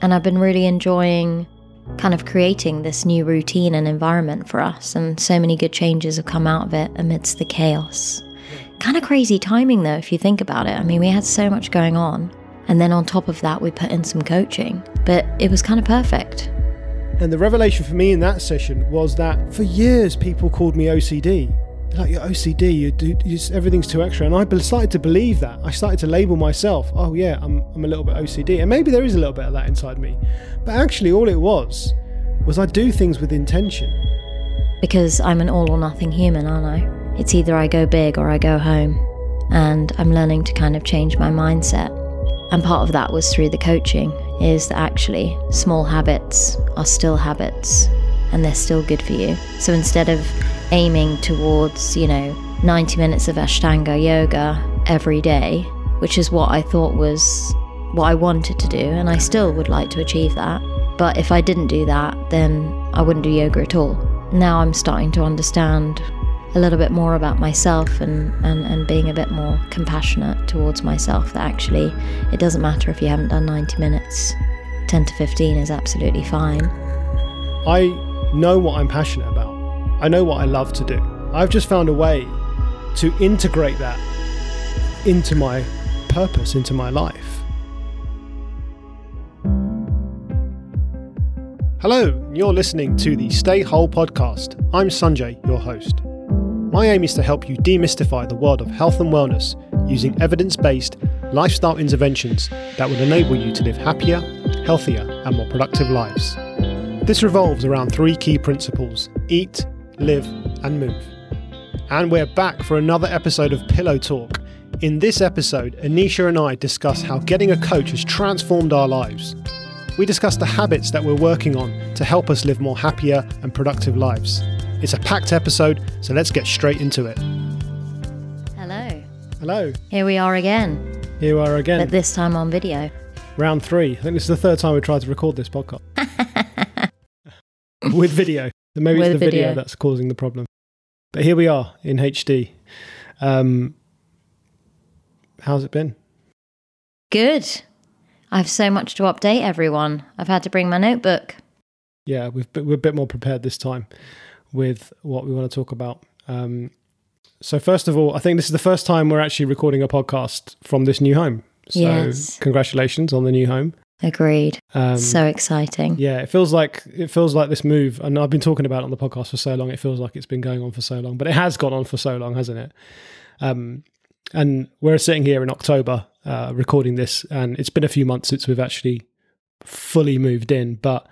And I've been really enjoying kind of creating this new routine and environment for us. And so many good changes have come out of it amidst the chaos. Kind of crazy timing, though, if you think about it. I mean, we had so much going on. And then on top of that, we put in some coaching, but it was kind of perfect. And the revelation for me in that session was that for years people called me OCD. Like you're OCD, you do you everything's too extra, and I started to believe that. I started to label myself. Oh yeah, I'm I'm a little bit OCD, and maybe there is a little bit of that inside me. But actually, all it was was I do things with intention. Because I'm an all or nothing human, aren't I? It's either I go big or I go home. And I'm learning to kind of change my mindset. And part of that was through the coaching, is that actually small habits are still habits and they're still good for you. So instead of aiming towards, you know, 90 minutes of Ashtanga yoga every day, which is what I thought was what I wanted to do, and I still would like to achieve that. But if I didn't do that, then I wouldn't do yoga at all. Now I'm starting to understand a little bit more about myself and, and, and being a bit more compassionate towards myself that actually it doesn't matter if you haven't done 90 minutes, 10 to 15 is absolutely fine. I know what I'm passionate about. I know what I love to do. I've just found a way to integrate that into my purpose, into my life. Hello, you're listening to the Stay Whole podcast. I'm Sanjay, your host. My aim is to help you demystify the world of health and wellness using evidence based lifestyle interventions that will enable you to live happier, healthier, and more productive lives. This revolves around three key principles eat, live, and move. And we're back for another episode of Pillow Talk. In this episode, Anisha and I discuss how getting a coach has transformed our lives. We discuss the habits that we're working on to help us live more happier and productive lives. It's a packed episode, so let's get straight into it. Hello. Hello, Here we are again, here we are again. but this time on video. Round three. I think this is the third time we tried to record this podcast with video. Maybe it's the video. video. that's causing the problem. But here we are in HD. Um, how's it been? Good. I have so much to update everyone. I've had to bring my notebook. Yeah, we've we're a bit more prepared this time with what we want to talk about. Um, so first of all, I think this is the first time we're actually recording a podcast from this new home. So Yes. congratulations on the new home. Agreed. Um, so exciting. Yeah, it feels like it feels like this move, and I've been talking about it on the podcast for so long. It feels like it's been going on for so long, but it has gone on for so long, hasn't it? Um, and we're sitting here in October uh, recording this, and it's been a few months since we've actually fully moved in, but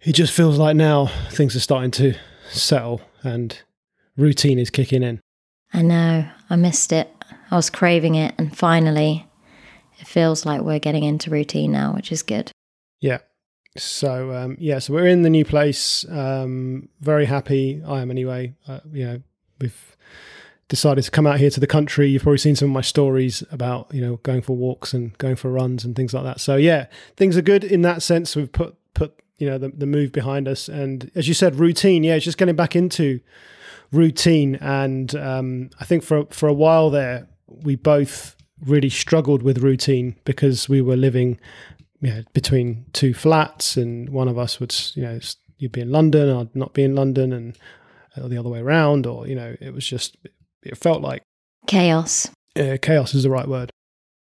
it just feels like now things are starting to settle and routine is kicking in. I know. I missed it. I was craving it, and finally, it feels like we're getting into routine now, which is good. Yeah. So um, yeah, so we're in the new place. Um, very happy. I am anyway. Uh, you know, we've decided to come out here to the country. You've probably seen some of my stories about you know going for walks and going for runs and things like that. So yeah, things are good in that sense. We've put put you know the, the move behind us, and as you said, routine. Yeah, it's just getting back into routine. And um, I think for for a while there, we both really struggled with routine because we were living you know, between two flats, and one of us would, you know, you'd be in London, I'd not be in London, and or the other way around, or you know, it was just, it felt like Chaos. uh, chaos is the right word.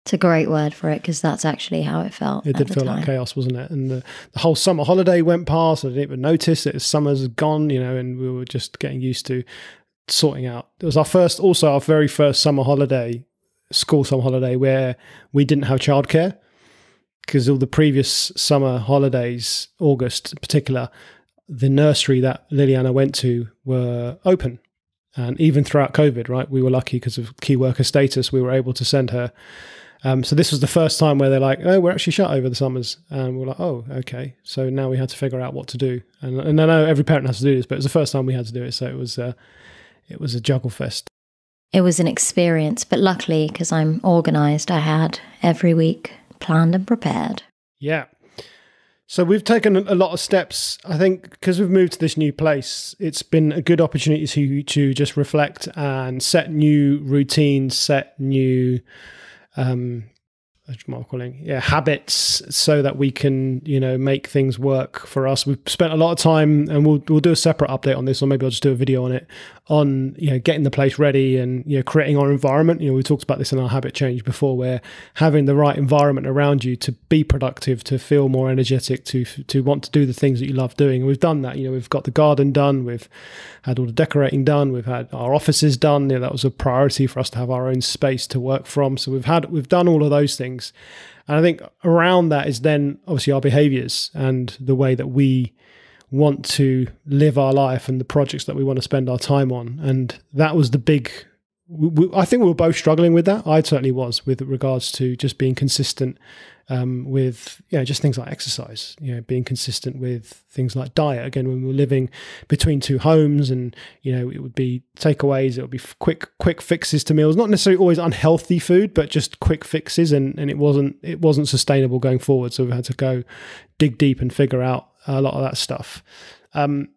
It's a great word for it because that's actually how it felt. It did feel time. like chaos, wasn't it? And the, the whole summer holiday went past. I didn't even notice that summer's gone, you know, and we were just getting used to sorting out. It was our first, also our very first summer holiday, school summer holiday, where we didn't have childcare because all the previous summer holidays, August in particular, the nursery that Liliana went to were open. And even throughout COVID, right, we were lucky because of key worker status, we were able to send her um, so this was the first time where they're like, "Oh, we're actually shut over the summers," and we're like, "Oh, okay." So now we had to figure out what to do, and, and I know every parent has to do this, but it was the first time we had to do it, so it was uh, it was a juggle fest. It was an experience, but luckily, because I'm organized, I had every week planned and prepared. Yeah. So we've taken a lot of steps. I think because we've moved to this new place, it's been a good opportunity to to just reflect and set new routines, set new um, I'm calling yeah habits so that we can you know make things work for us. We've spent a lot of time, and we'll we'll do a separate update on this, or maybe I'll just do a video on it on you know getting the place ready and you know creating our environment. You know we talked about this in our habit change before, where having the right environment around you to be productive, to feel more energetic, to to want to do the things that you love doing. And we've done that. You know we've got the garden done, we've had all the decorating done, we've had our offices done. You know, that was a priority for us to have our own space to work from. So we've had we've done all of those things, and I think around that is then obviously our behaviors and the way that we want to live our life and the projects that we want to spend our time on. And that was the big. I think we were both struggling with that. I certainly was with regards to just being consistent um, with you know just things like exercise, you know, being consistent with things like diet. Again, when we were living between two homes, and you know, it would be takeaways, it would be quick quick fixes to meals, not necessarily always unhealthy food, but just quick fixes, and and it wasn't it wasn't sustainable going forward. So we had to go dig deep and figure out a lot of that stuff. Um,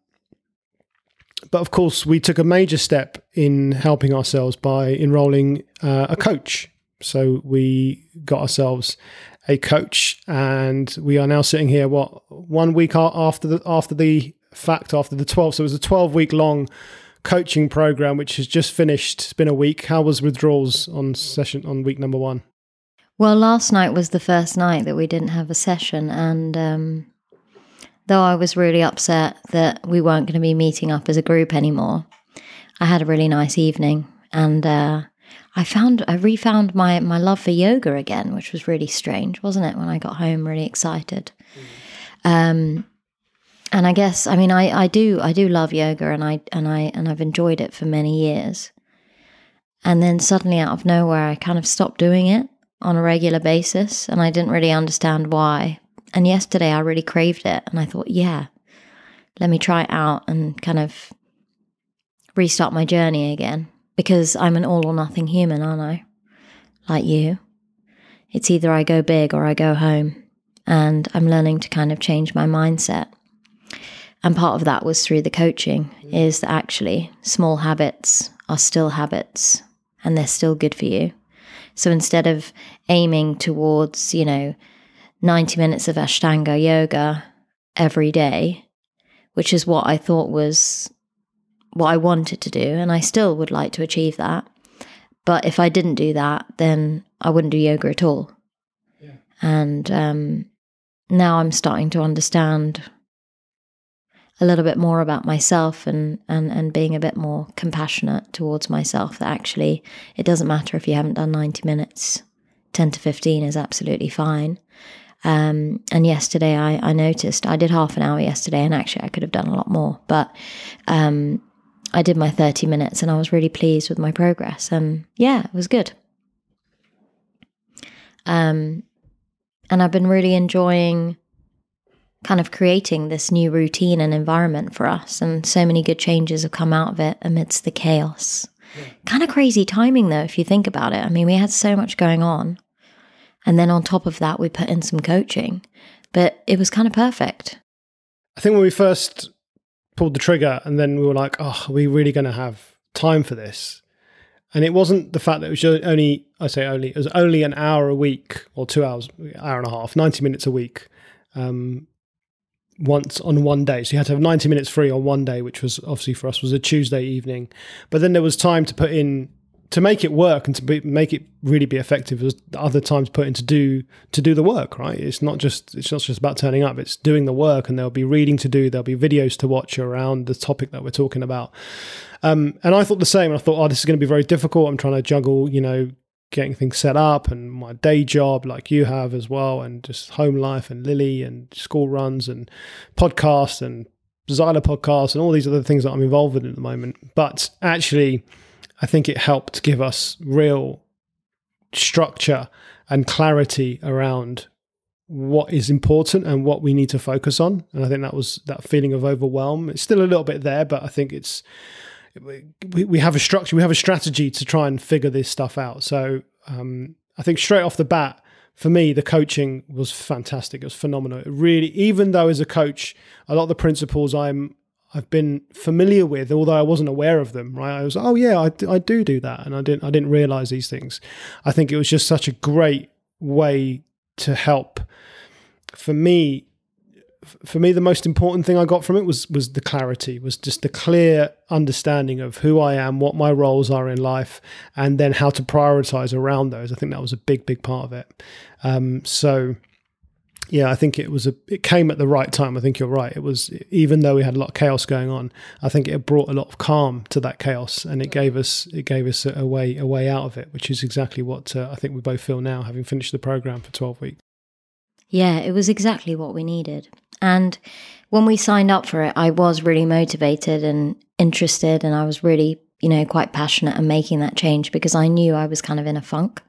but of course, we took a major step in helping ourselves by enrolling uh, a coach. So we got ourselves a coach, and we are now sitting here. What one week after the after the fact after the twelve. So it was a twelve week long coaching program, which has just finished. It's been a week. How was withdrawals on session on week number one? Well, last night was the first night that we didn't have a session, and um, though I was really upset that we weren't going to be meeting up as a group anymore, I had a really nice evening, and uh, I found I refound my my love for yoga again, which was really strange, wasn't it? When I got home, really excited. Mm. Um, and I guess I mean I, I do I do love yoga, and I and I and I've enjoyed it for many years. And then suddenly, out of nowhere, I kind of stopped doing it on a regular basis, and I didn't really understand why. And yesterday, I really craved it, and I thought, yeah, let me try it out and kind of restart my journey again because I'm an all or nothing human, aren't I? Like you. It's either I go big or I go home. And I'm learning to kind of change my mindset. And part of that was through the coaching, is that actually small habits are still habits and they're still good for you. So instead of aiming towards, you know, 90 minutes of Ashtanga yoga every day, which is what I thought was what I wanted to do, and I still would like to achieve that. But if I didn't do that, then I wouldn't do yoga at all. Yeah. And um, now I'm starting to understand a little bit more about myself and, and, and being a bit more compassionate towards myself that actually it doesn't matter if you haven't done 90 minutes, 10 to 15 is absolutely fine. Um, and yesterday I, I noticed I did half an hour yesterday and actually I could have done a lot more, but um, I did my 30 minutes and I was really pleased with my progress. And yeah, it was good. Um, and I've been really enjoying kind of creating this new routine and environment for us. And so many good changes have come out of it amidst the chaos. Yeah. Kind of crazy timing, though, if you think about it. I mean, we had so much going on. And then on top of that, we put in some coaching, but it was kind of perfect. I think when we first pulled the trigger and then we were like, oh, are we really going to have time for this? And it wasn't the fact that it was only, I say only, it was only an hour a week or two hours, hour and a half, 90 minutes a week, um, once on one day. So you had to have 90 minutes free on one day, which was obviously for us was a Tuesday evening. But then there was time to put in to make it work and to be, make it really be effective was other times put in to do to do the work right? It's not just it's not just about turning up. It's doing the work and there'll be reading to do there'll be videos to watch around the topic that we're talking about. Um, and i thought the same. I thought oh this is going to be very difficult. I'm trying to juggle you know getting things set up and my day job like you have as well and just home life and lily and school runs and podcasts and Zyla podcasts and all these other things that i'm involved in at the moment. But actually I think it helped give us real structure and clarity around what is important and what we need to focus on. And I think that was that feeling of overwhelm. It's still a little bit there, but I think it's we, we have a structure, we have a strategy to try and figure this stuff out. So um, I think straight off the bat, for me, the coaching was fantastic. It was phenomenal. It really, even though as a coach, a lot of the principles I'm I've been familiar with, although I wasn't aware of them. Right, I was, oh yeah, I, I do do that, and I didn't I didn't realize these things. I think it was just such a great way to help. For me, for me, the most important thing I got from it was was the clarity, was just the clear understanding of who I am, what my roles are in life, and then how to prioritize around those. I think that was a big, big part of it. Um, so, yeah, I think it was a it came at the right time. I think you're right. It was even though we had a lot of chaos going on, I think it brought a lot of calm to that chaos, and it gave us it gave us a, way a way out of it, which is exactly what uh, I think we both feel now, having finished the program for 12 weeks. Yeah, it was exactly what we needed. And when we signed up for it, I was really motivated and interested, and I was really, you know, quite passionate and making that change because I knew I was kind of in a funk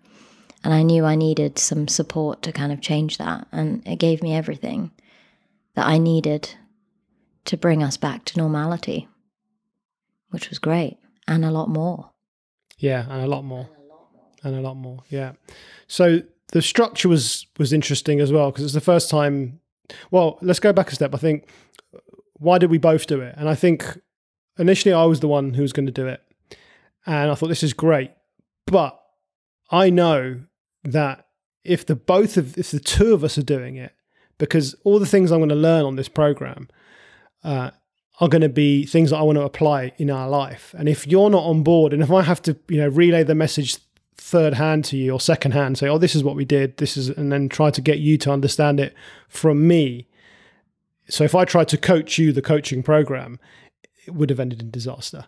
and I knew I needed some support to kind of change that. And it gave me everything that I needed to bring us back to normality, which was great and a lot more. Yeah, and a lot more. And a lot more. Yeah. So the structure was was interesting as well because it's the first time well, let's go back a step. I think why did we both do it? And I think initially I was the one who was going to do it. And I thought this is great. But I know that if the both of if the two of us are doing it, because all the things I'm going to learn on this program uh, are going to be things that I want to apply in our life. And if you're not on board, and if I have to, you know, relay the message third hand to you or second hand, say, "Oh, this is what we did. This is," and then try to get you to understand it from me. So if I try to coach you the coaching program, it would have ended in disaster.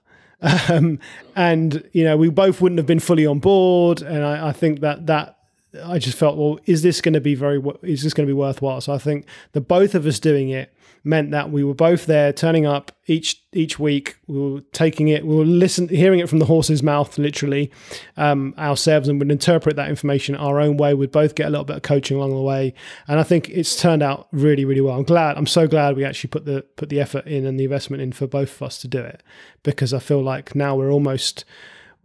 Um, and you know, we both wouldn't have been fully on board. And I, I think that that I just felt, well, is this going to be very? Is this going to be worthwhile? So I think the both of us doing it meant that we were both there, turning up each each week. We were taking it, we were listen, hearing it from the horse's mouth, literally um, ourselves, and would interpret that information our own way. We'd both get a little bit of coaching along the way, and I think it's turned out really, really well. I'm glad. I'm so glad we actually put the put the effort in and the investment in for both of us to do it, because I feel like now we're almost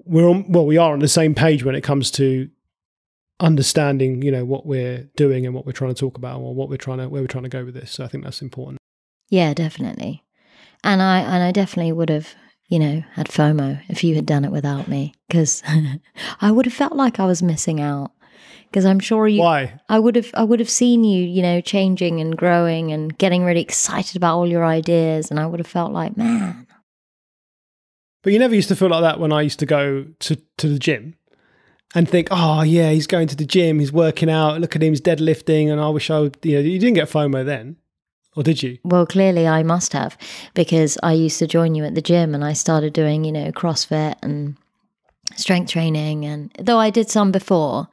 we're well, we are on the same page when it comes to understanding you know what we're doing and what we're trying to talk about or what we're trying to where we're trying to go with this so i think that's important yeah, definitely. And I and I definitely would have, you know, had FOMO if you had done it without me because I would have felt like I was missing out. Because I'm sure you, why I would have, I would have seen you, you know, changing and growing and getting really excited about all your ideas, and I would have felt like, man. But you never used to feel like that when I used to go to to the gym and think, oh yeah, he's going to the gym, he's working out. Look at him, he's deadlifting, and I wish I would. You know, you didn't get FOMO then. Or did you? Well, clearly I must have because I used to join you at the gym and I started doing, you know, CrossFit and strength training and though I did some before,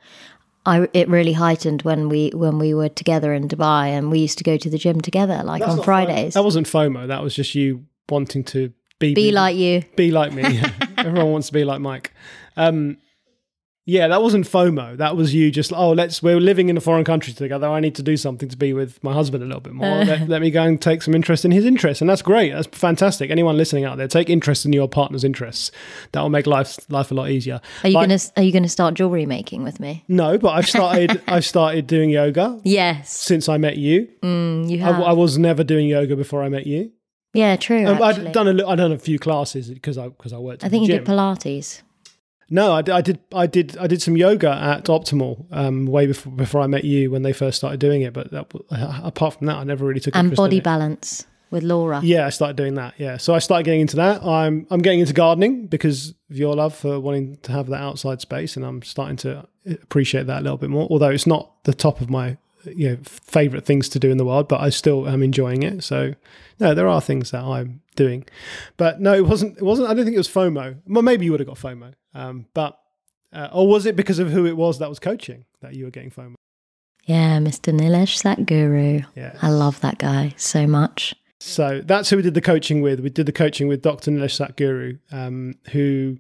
I it really heightened when we when we were together in Dubai and we used to go to the gym together like That's on Fridays. FOMO. That wasn't FOMO, that was just you wanting to be be like you. Be like me. Everyone wants to be like Mike. Um, yeah, that wasn't FOMO. That was you just, oh, let's, we're living in a foreign country together. I need to do something to be with my husband a little bit more. let, let, me go and take some interest in his interests. And that's great. That's fantastic. Anyone listening out there, take interest in your partner's interests. That will make life, life a lot easier. Are you like, going to, are you going to start jewelry making with me? No, but I've started, I've started doing yoga. Yes. Since I met you. Mm, you have. I, I, was never doing yoga before I met you. Yeah, true. Um, I'd done a, I'd done a few classes because I, because I worked I think you did Pilates. No, I, I, did. I did. I did some yoga at Optimal um, way before before I met you when they first started doing it. But that, uh, apart from that, I never really took. And body balance with Laura. Yeah, I started doing that. Yeah, so I started getting into that. I'm I'm getting into gardening because of your love for wanting to have that outside space, and I'm starting to appreciate that a little bit more. Although it's not the top of my you know favorite things to do in the world, but I still am enjoying it. So no, there are things that I'm doing, but no, it wasn't. It wasn't. I don't think it was FOMO. Well, maybe you would have got FOMO, um, but uh, or was it because of who it was that was coaching that you were getting FOMO? Yeah, Mr. Nilesh Satguru. Yeah, I love that guy so much. So that's who we did the coaching with. We did the coaching with Dr. Nilesh Satguru, um, who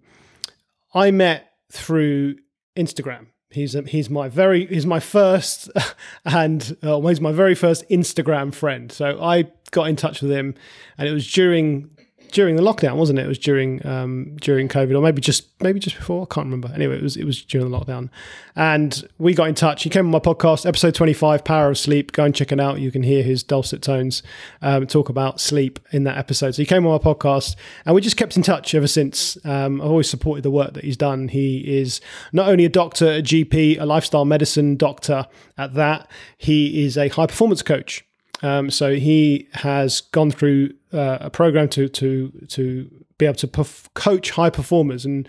I met through Instagram. He's he's my very he's my first and uh, he's my very first Instagram friend. So I got in touch with him, and it was during during the lockdown, wasn't it? It was during um, during COVID, or maybe just maybe just before. I can't remember. Anyway, it was it was during the lockdown, and we got in touch. He came on my podcast, episode twenty five, Power of Sleep. Go and check it out. You can hear his dulcet tones um, talk about sleep in that episode. So he came on my podcast, and we just kept in touch ever since. Um, I've always supported the work that he's done. He is not only a doctor, a GP, a lifestyle medicine doctor. At that, he is a high performance coach. Um, so he has gone through uh, a program to to to be able to perf- coach high performers. And.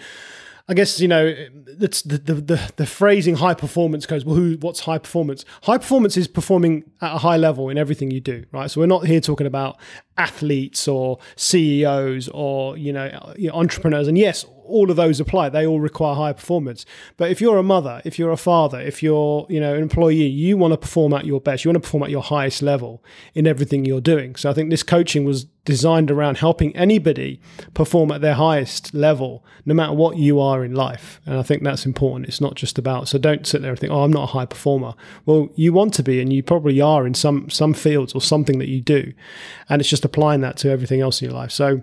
I guess you know that's the, the, the the phrasing high performance goes well who what's high performance? High performance is performing at a high level in everything you do right? So we're not here talking about athletes or CEOs or you know entrepreneurs. And yes all of those apply. They all require high performance. But if you're a mother, if you're a father, if you're you know an employee, you want to perform at your best. You want to perform at your highest level in everything you're doing. So I think this coaching was designed around helping anybody perform at their highest level, no matter what you are in life. And I think that's important. It's not just about so don't sit there and think, oh, I'm not a high performer. Well, you want to be, and you probably are in some some fields or something that you do, and it's just applying that to everything else in your life. So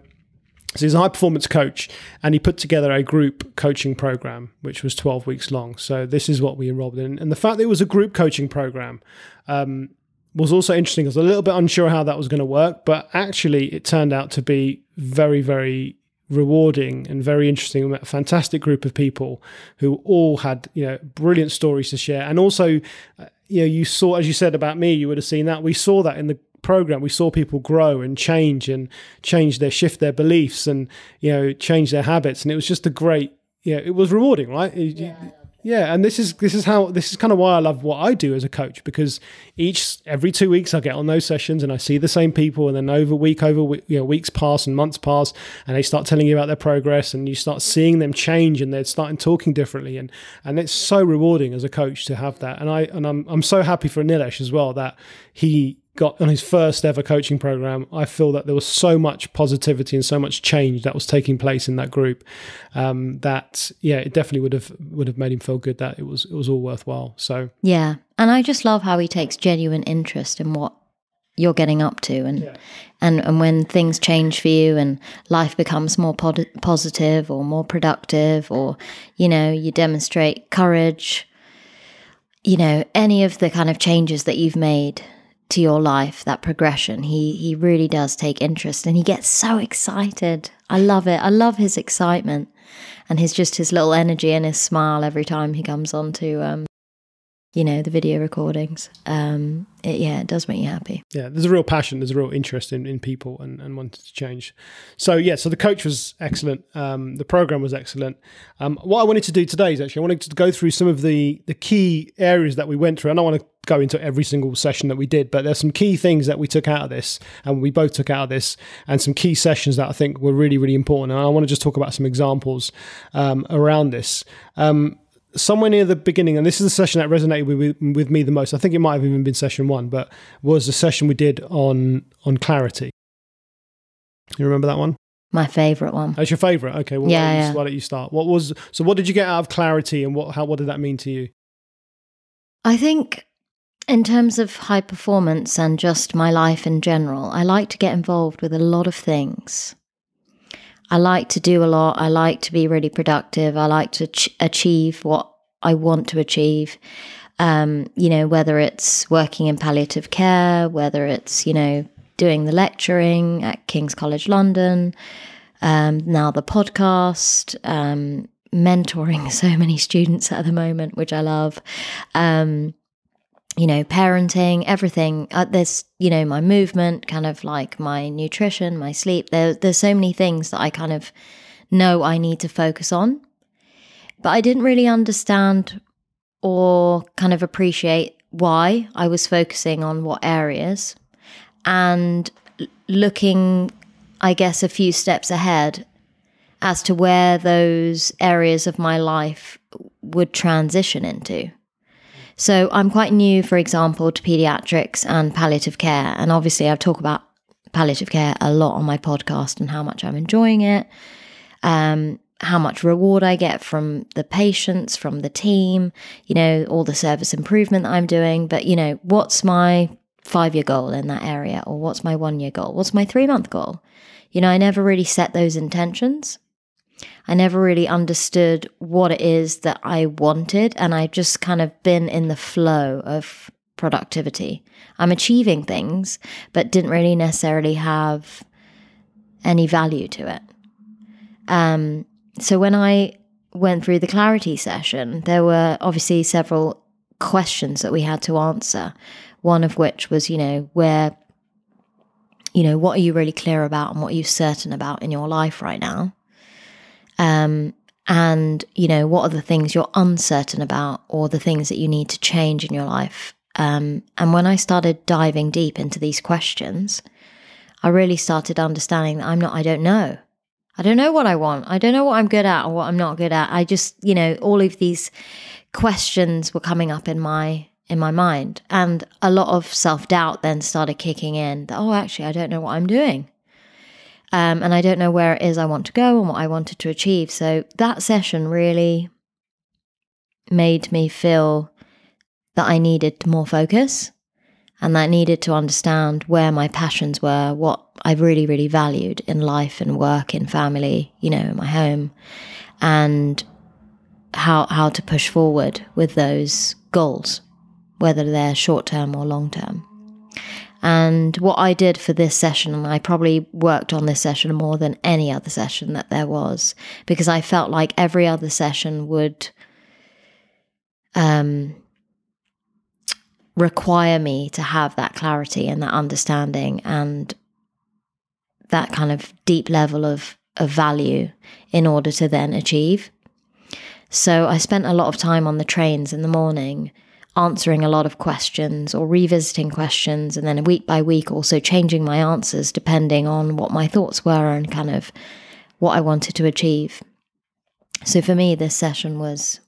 so he's a high performance coach, and he put together a group coaching program, which was 12 weeks long. So this is what we enrolled in. And the fact that it was a group coaching program um, was also interesting. I was a little bit unsure how that was going to work, but actually it turned out to be very, very rewarding and very interesting. We met a fantastic group of people who all had, you know, brilliant stories to share. And also, uh, you know, you saw, as you said about me, you would have seen that. We saw that in the program we saw people grow and change and change their shift their beliefs and you know change their habits. And it was just a great yeah it was rewarding right? Yeah. yeah and this is this is how this is kind of why i love what i do as a coach because each every two weeks i get on those sessions and i see the same people and then over week over you know weeks pass and months pass and they start telling you about their progress and you start seeing them change and they're starting talking differently. And and it's so rewarding as a coach to have that. And i and i'm, I'm so happy for nilesh as well that he got on his first ever coaching program, I feel that there was so much positivity and so much change that was taking place in that group um, that yeah, it definitely would have would have made him feel good that it was it was all worthwhile. So yeah, and I just love how he takes genuine interest in what you're getting up to and yeah. and and when things change for you and life becomes more pod- positive or more productive or you know you demonstrate courage you know any of the kind of changes that you've made to your life, that progression. He he really does take interest and he gets so excited. I love it. I love his excitement and his just his little energy and his smile every time he comes on to um you know the video recordings. Um it, yeah it does make you happy. Yeah there's a real passion there's a real interest in, in people and, and wanting to change. So yeah so the coach was excellent. Um the program was excellent. Um what i wanted to do today is actually i wanted to go through some of the the key areas that we went through. I don't want to go into every single session that we did but there's some key things that we took out of this and we both took out of this and some key sessions that i think were really really important. And i want to just talk about some examples um, around this. Um, somewhere near the beginning, and this is the session that resonated with, with me the most. I think it might have even been session one, but was the session we did on on clarity. You remember that one? My favorite one. That's your favorite. Okay. Well, yeah, why, yeah. why don't you start? What was so? What did you get out of clarity, and what how what did that mean to you? I think in terms of high performance and just my life in general, I like to get involved with a lot of things. I like to do a lot. I like to be really productive. I like to ch- achieve what I want to achieve. Um, you know, whether it's working in palliative care, whether it's, you know, doing the lecturing at King's College London, um, now the podcast, um, mentoring so many students at the moment, which I love. Um, you know, parenting, everything. Uh, there's, you know, my movement, kind of like my nutrition, my sleep. There, there's so many things that I kind of know I need to focus on. But I didn't really understand or kind of appreciate why I was focusing on what areas and looking, I guess, a few steps ahead as to where those areas of my life would transition into. So I'm quite new, for example, to pediatrics and palliative care. And obviously, I talk about palliative care a lot on my podcast and how much I'm enjoying it, um, how much reward I get from the patients, from the team, you know, all the service improvement that I'm doing. But, you know, what's my five year goal in that area? Or what's my one year goal? What's my three month goal? you know, I never really set those intentions. I never really understood what it is that I wanted. And I've just kind of been in the flow of productivity. I'm achieving things, but didn't really necessarily have any value to it. Um, so when I went through the clarity session, there were obviously several questions that we had to answer. One of which was, you know, where, you know, what are you really clear about and what are you certain about in your life right now? Um, and, you know, what are the things you're uncertain about or the things that you need to change in your life? Um, and when I started diving deep into these questions, I really started understanding that I'm not, I don't know. I don't know what I want. I don't know what I'm good at or what I'm not good at. I just, you know, all of these questions were coming up in my in my mind and a lot of self-doubt then started kicking in that oh actually I don't know what I'm doing. Um, and I don't know where it is I want to go and what I wanted to achieve. So that session really made me feel that I needed more focus and that I needed to understand where my passions were, what I really, really valued in life and work, in family, you know, in my home, and how how to push forward with those goals, whether they're short term or long term. And what I did for this session, and I probably worked on this session more than any other session that there was, because I felt like every other session would um, require me to have that clarity and that understanding and that kind of deep level of, of value in order to then achieve. So I spent a lot of time on the trains in the morning answering a lot of questions or revisiting questions and then week by week also changing my answers depending on what my thoughts were and kind of what I wanted to achieve. So for me this session was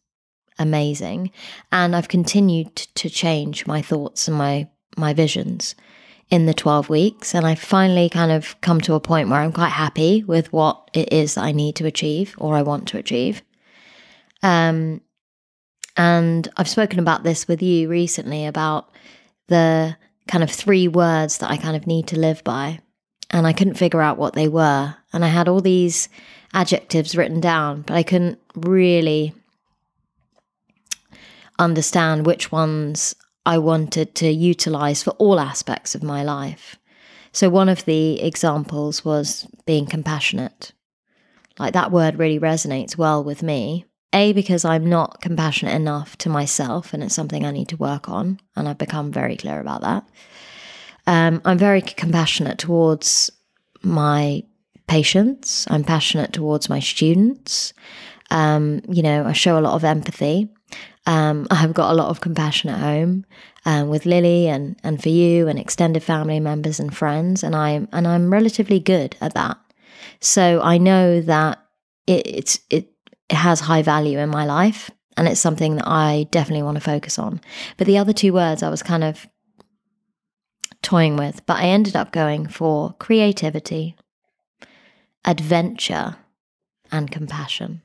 amazing and I've continued to change my thoughts and my my visions in the 12 weeks and I finally kind of come to a point where I'm quite happy with what it is that I need to achieve or I want to achieve. Um, and I've spoken about this with you recently about the kind of three words that I kind of need to live by. And I couldn't figure out what they were. And I had all these adjectives written down, but I couldn't really understand which ones I wanted to utilize for all aspects of my life. So, one of the examples was being compassionate. Like that word really resonates well with me. A, because I'm not compassionate enough to myself, and it's something I need to work on, and I've become very clear about that. Um, I'm very compassionate towards my patients, I'm passionate towards my students. Um, you know, I show a lot of empathy. Um, I have got a lot of compassion at home um, with Lily and, and for you and extended family members and friends, and I'm and I'm relatively good at that. So I know that it, it's it it has high value in my life and it's something that I definitely want to focus on. But the other two words I was kind of toying with, but I ended up going for creativity, adventure, and compassion.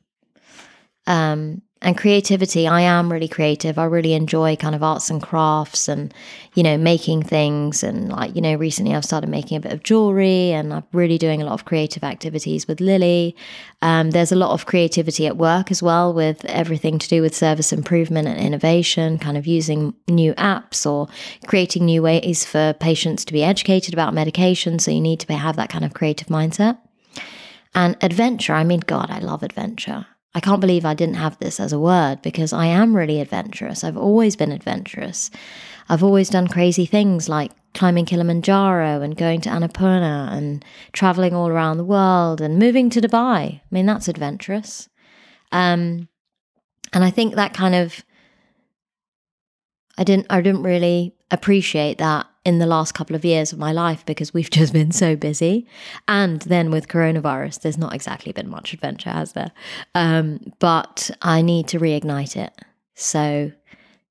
Um, and creativity. I am really creative. I really enjoy kind of arts and crafts and you know making things. And like you know recently i've started making a bit of jewelry and i'm really doing a lot of creative activities with lily. Um, there's a lot of creativity at work as well with everything to do with service improvement and innovation kind of using new apps or creating new ways for patients to be educated about medication. So you need to have that kind of creative mindset. And adventure. I mean god i love adventure I can't believe I didn't have this as a word because I am really adventurous. I've always been adventurous. I've always done crazy things like climbing Kilimanjaro and going to Annapurna and traveling all around the world and moving to Dubai. I mean, that's adventurous. Um, and I think that kind of I didn't I didn't really appreciate that in the last couple of years of my life because we've just been so busy. And then with coronavirus, there's not exactly been much adventure, has there? Um, but I need to reignite it. So,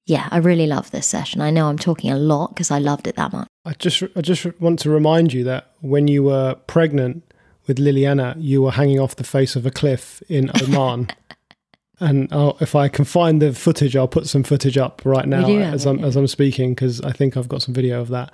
yeah, I really love this session. I know I'm talking a lot because I loved it that much. I just, I just want to remind you that when you were pregnant with Liliana, you were hanging off the face of a cliff in Oman. and I'll, if I can find the footage, I'll put some footage up right now as I'm as I'm speaking because I think I've got some video of that.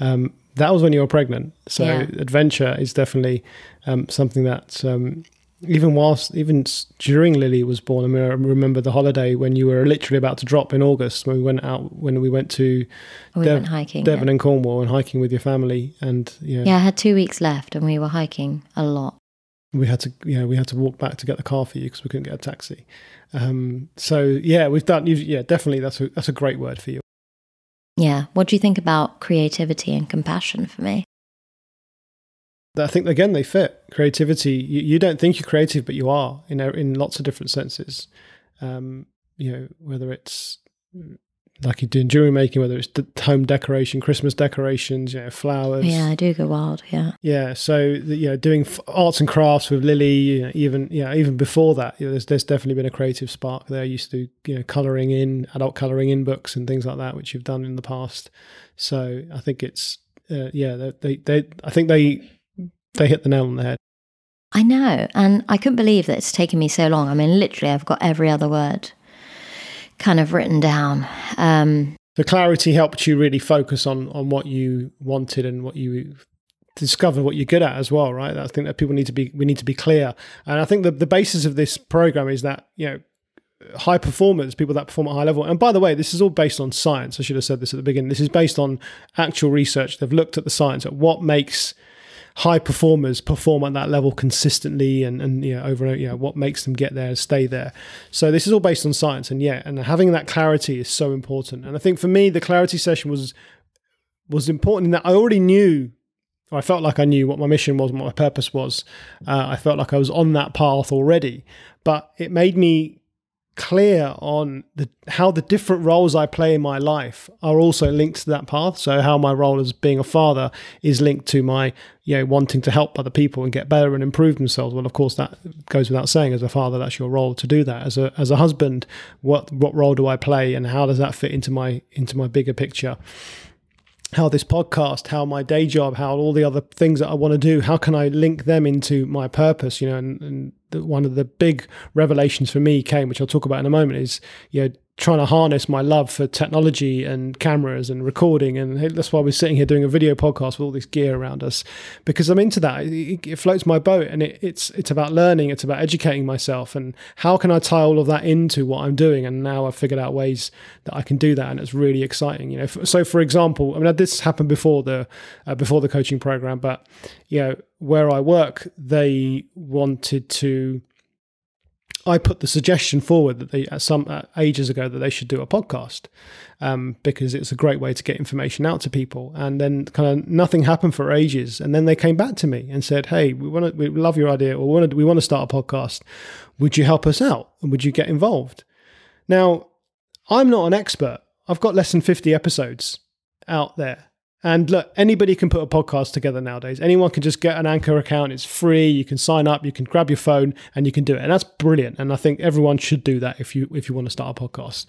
Um, that was when you were pregnant. So Yeah. adventure is definitely um, something that um, even whilst even during Lily was born. I mean, I remember the holiday when you were literally about to drop in August when we went out when we went to We Dev- went hiking. Devon and Cornwall and hiking with your family, and you know, Yeah, I had two weeks left and we were hiking a lot. We had to you know we had to walk back to get the car for you because we couldn't get a taxi. Um, so yeah, we've done. Yeah, definitely that's a that's a great word for you. Yeah. What do you think about creativity and compassion for me? I think again they fit creativity. You, you don't think you're creative, but you are in in lots of different senses. Um, you know whether it's like you're doing jewelry making, whether it's d- home decoration, Christmas decorations, you know flowers. Yeah, I do go wild. Yeah. Yeah, so the, you know, doing f- arts and crafts with Lily, you know, even you know, even before that, you know, there's there's definitely been a creative spark there. I used to you know colouring in adult colouring in books and things like that, which you've done in the past. So I think it's uh, yeah, they, they they I think they they hit the nail on the head. I know. And I couldn't believe that it's taken me so long. I mean, literally, I've got every other word kind of written down. Um, The clarity helped you really focus on on what you wanted and what you discover what you're good at as well, right? I think that people need to be we need to be clear, and I think the the basis of this program is that you know high performers, people that perform at high level. And by the way, this is all based on science. I should have said this at the beginning. This is based on actual research. They've looked at the science at what makes high performers perform at that level consistently and, and you know over and over, you know what makes them get there and stay there so this is all based on science and yeah and having that clarity is so important and i think for me the clarity session was was important in that i already knew I felt like I knew what my mission was, and what my purpose was. Uh, I felt like I was on that path already, but it made me clear on the how the different roles I play in my life are also linked to that path. So how my role as being a father is linked to my you know wanting to help other people and get better and improve themselves. Well, of course that goes without saying. As a father, that's your role to do that. As a as a husband, what what role do I play and how does that fit into my into my bigger picture? How this podcast, how my day job, how all the other things that I want to do, how can I link them into my purpose? You know, and, and the, one of the big revelations for me came, which I'll talk about in a moment, is you know trying to harness my love for technology and cameras and recording, and that's why we're sitting here doing a video podcast with all this gear around us, because I'm into that. It, it floats my boat, and it, it's it's about learning, it's about educating myself, and how can I tie all of that into what I'm doing? And now I've figured out ways that I can do that, and it's really exciting. You know, so for example, I mean this happened before the uh, before the coaching program, but you know where I work, they wanted to. I put the suggestion forward that they, some uh, ages ago, that they should do a podcast um, because it's a great way to get information out to people. And then, kind of, nothing happened for ages. And then they came back to me and said, "Hey, we want to, we love your idea, or we want to, we want to start a podcast. Would you help us out? And would you get involved?" Now, I'm not an expert. I've got less than 50 episodes out there. And look, anybody can put a podcast together nowadays. Anyone can just get an Anchor account. It's free. You can sign up. You can grab your phone and you can do it. And that's brilliant. And I think everyone should do that if you if you want to start a podcast.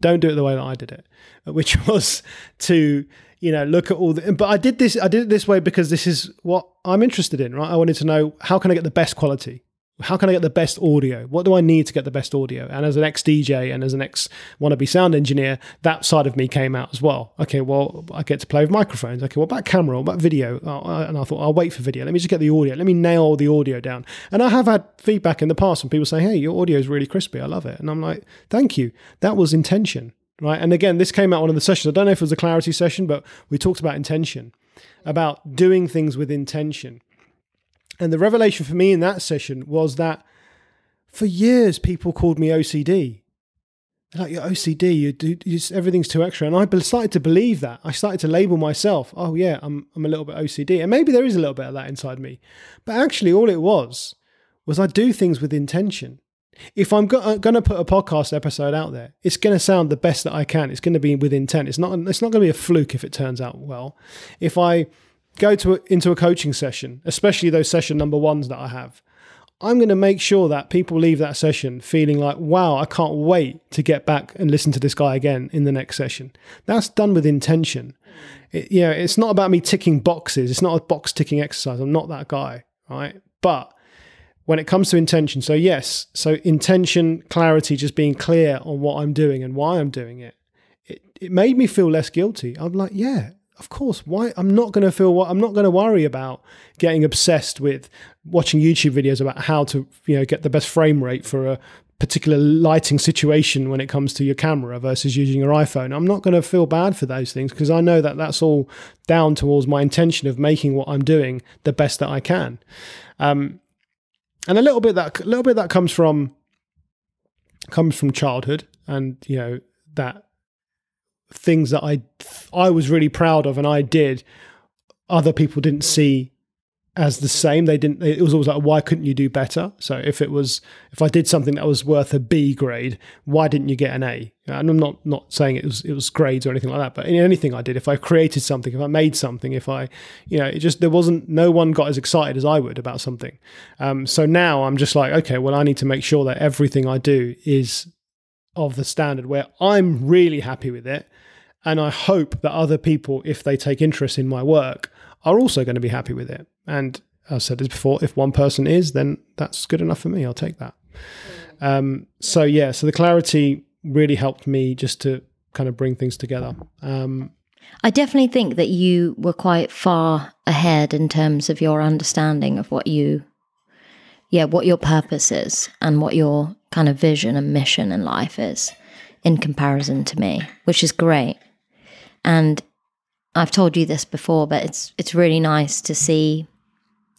Don't do it the way that I did it, which was to you know look at all the. But I did this. I did it this way because this is what I'm interested in. Right. I wanted to know how can I get the best quality how can I get the best audio? What do I need to get the best audio? And as an ex DJ and as an ex wannabe sound engineer, that side of me came out as well. Okay, well, I get to play with microphones. Okay, what about camera? What about video? Oh, and I thought, I'll wait for video. Let me just get the audio. Let me nail the audio down. And I have had feedback in the past from people saying, hey, your audio is really crispy. I love it. And I'm like, thank you. That was intention, right? And again, this came out one of the sessions. I don't know if it was a clarity session, but we talked about intention, about doing things with intention. And the revelation for me in that session was that for years people called me OCD. They're like, you're OCD, you do you just, everything's too extra. And I started to believe that. I started to label myself, oh yeah, I'm I'm a little bit OCD. And maybe there is a little bit of that inside me. But actually all it was was I do things with intention. If I'm go- uh, going to put a podcast episode out there, it's going to sound the best that I can. It's going to be with intent. It's not it's not going to be a fluke if it turns out well. If I go to a, into a coaching session, especially those session number ones that I have, I'm going to make sure that people leave that session feeling like, wow, I can't wait to get back and listen to this guy again in the next session. That's done with intention. It, you know, it's not about me ticking boxes. It's not a box ticking exercise. I'm not that guy, right? But when it comes to intention, so yes, so intention, clarity, just being clear on what I'm doing and why I'm doing it, it, it made me feel less guilty. I'm like, yeah, of course, why I'm not going to feel what I'm not going to worry about getting obsessed with watching YouTube videos about how to, you know, get the best frame rate for a particular lighting situation when it comes to your camera versus using your iPhone. I'm not going to feel bad for those things because I know that that's all down towards my intention of making what I'm doing the best that I can. Um, and a little bit that a little bit that comes from comes from childhood and you know that things that I I was really proud of and I did other people didn't see as the same. They didn't it was always like why couldn't you do better? So if it was if I did something that was worth a B grade why didn't you get an A? And I'm not not saying it was it was grades or anything like that but in anything I did if I created something if I made something if I you know it just there wasn't no one got as excited as I would about something. Um, so now I'm just like okay well I need to make sure that everything I do is of the standard where I'm really happy with it. And I hope that other people, if they take interest in my work, are also going to be happy with it. And I've said this before, if one person is, then that's good enough for me. I'll take that. Um, so yeah, so the clarity really helped me just to kind of bring things together. Um, I definitely think that you were quite far ahead in terms of your understanding of what you, yeah, what your purpose is and what your kind of vision and mission in life is in comparison to me, which is great. And I've told you this before, but it's it's really nice to see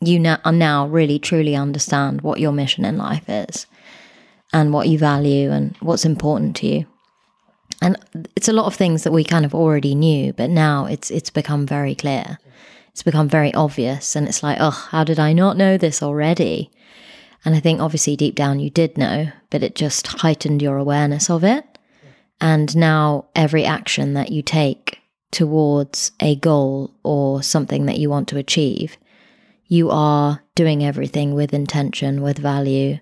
you now, now really truly understand what your mission in life is and what you value and what's important to you. And it's a lot of things that we kind of already knew, but now it's it's become very clear. It's become very obvious and it's like, oh, how did I not know this already? And I think obviously deep down you did know, but it just heightened your awareness of it. And now every action that you take towards a goal or something that you want to achieve, you are doing everything with intention, with value,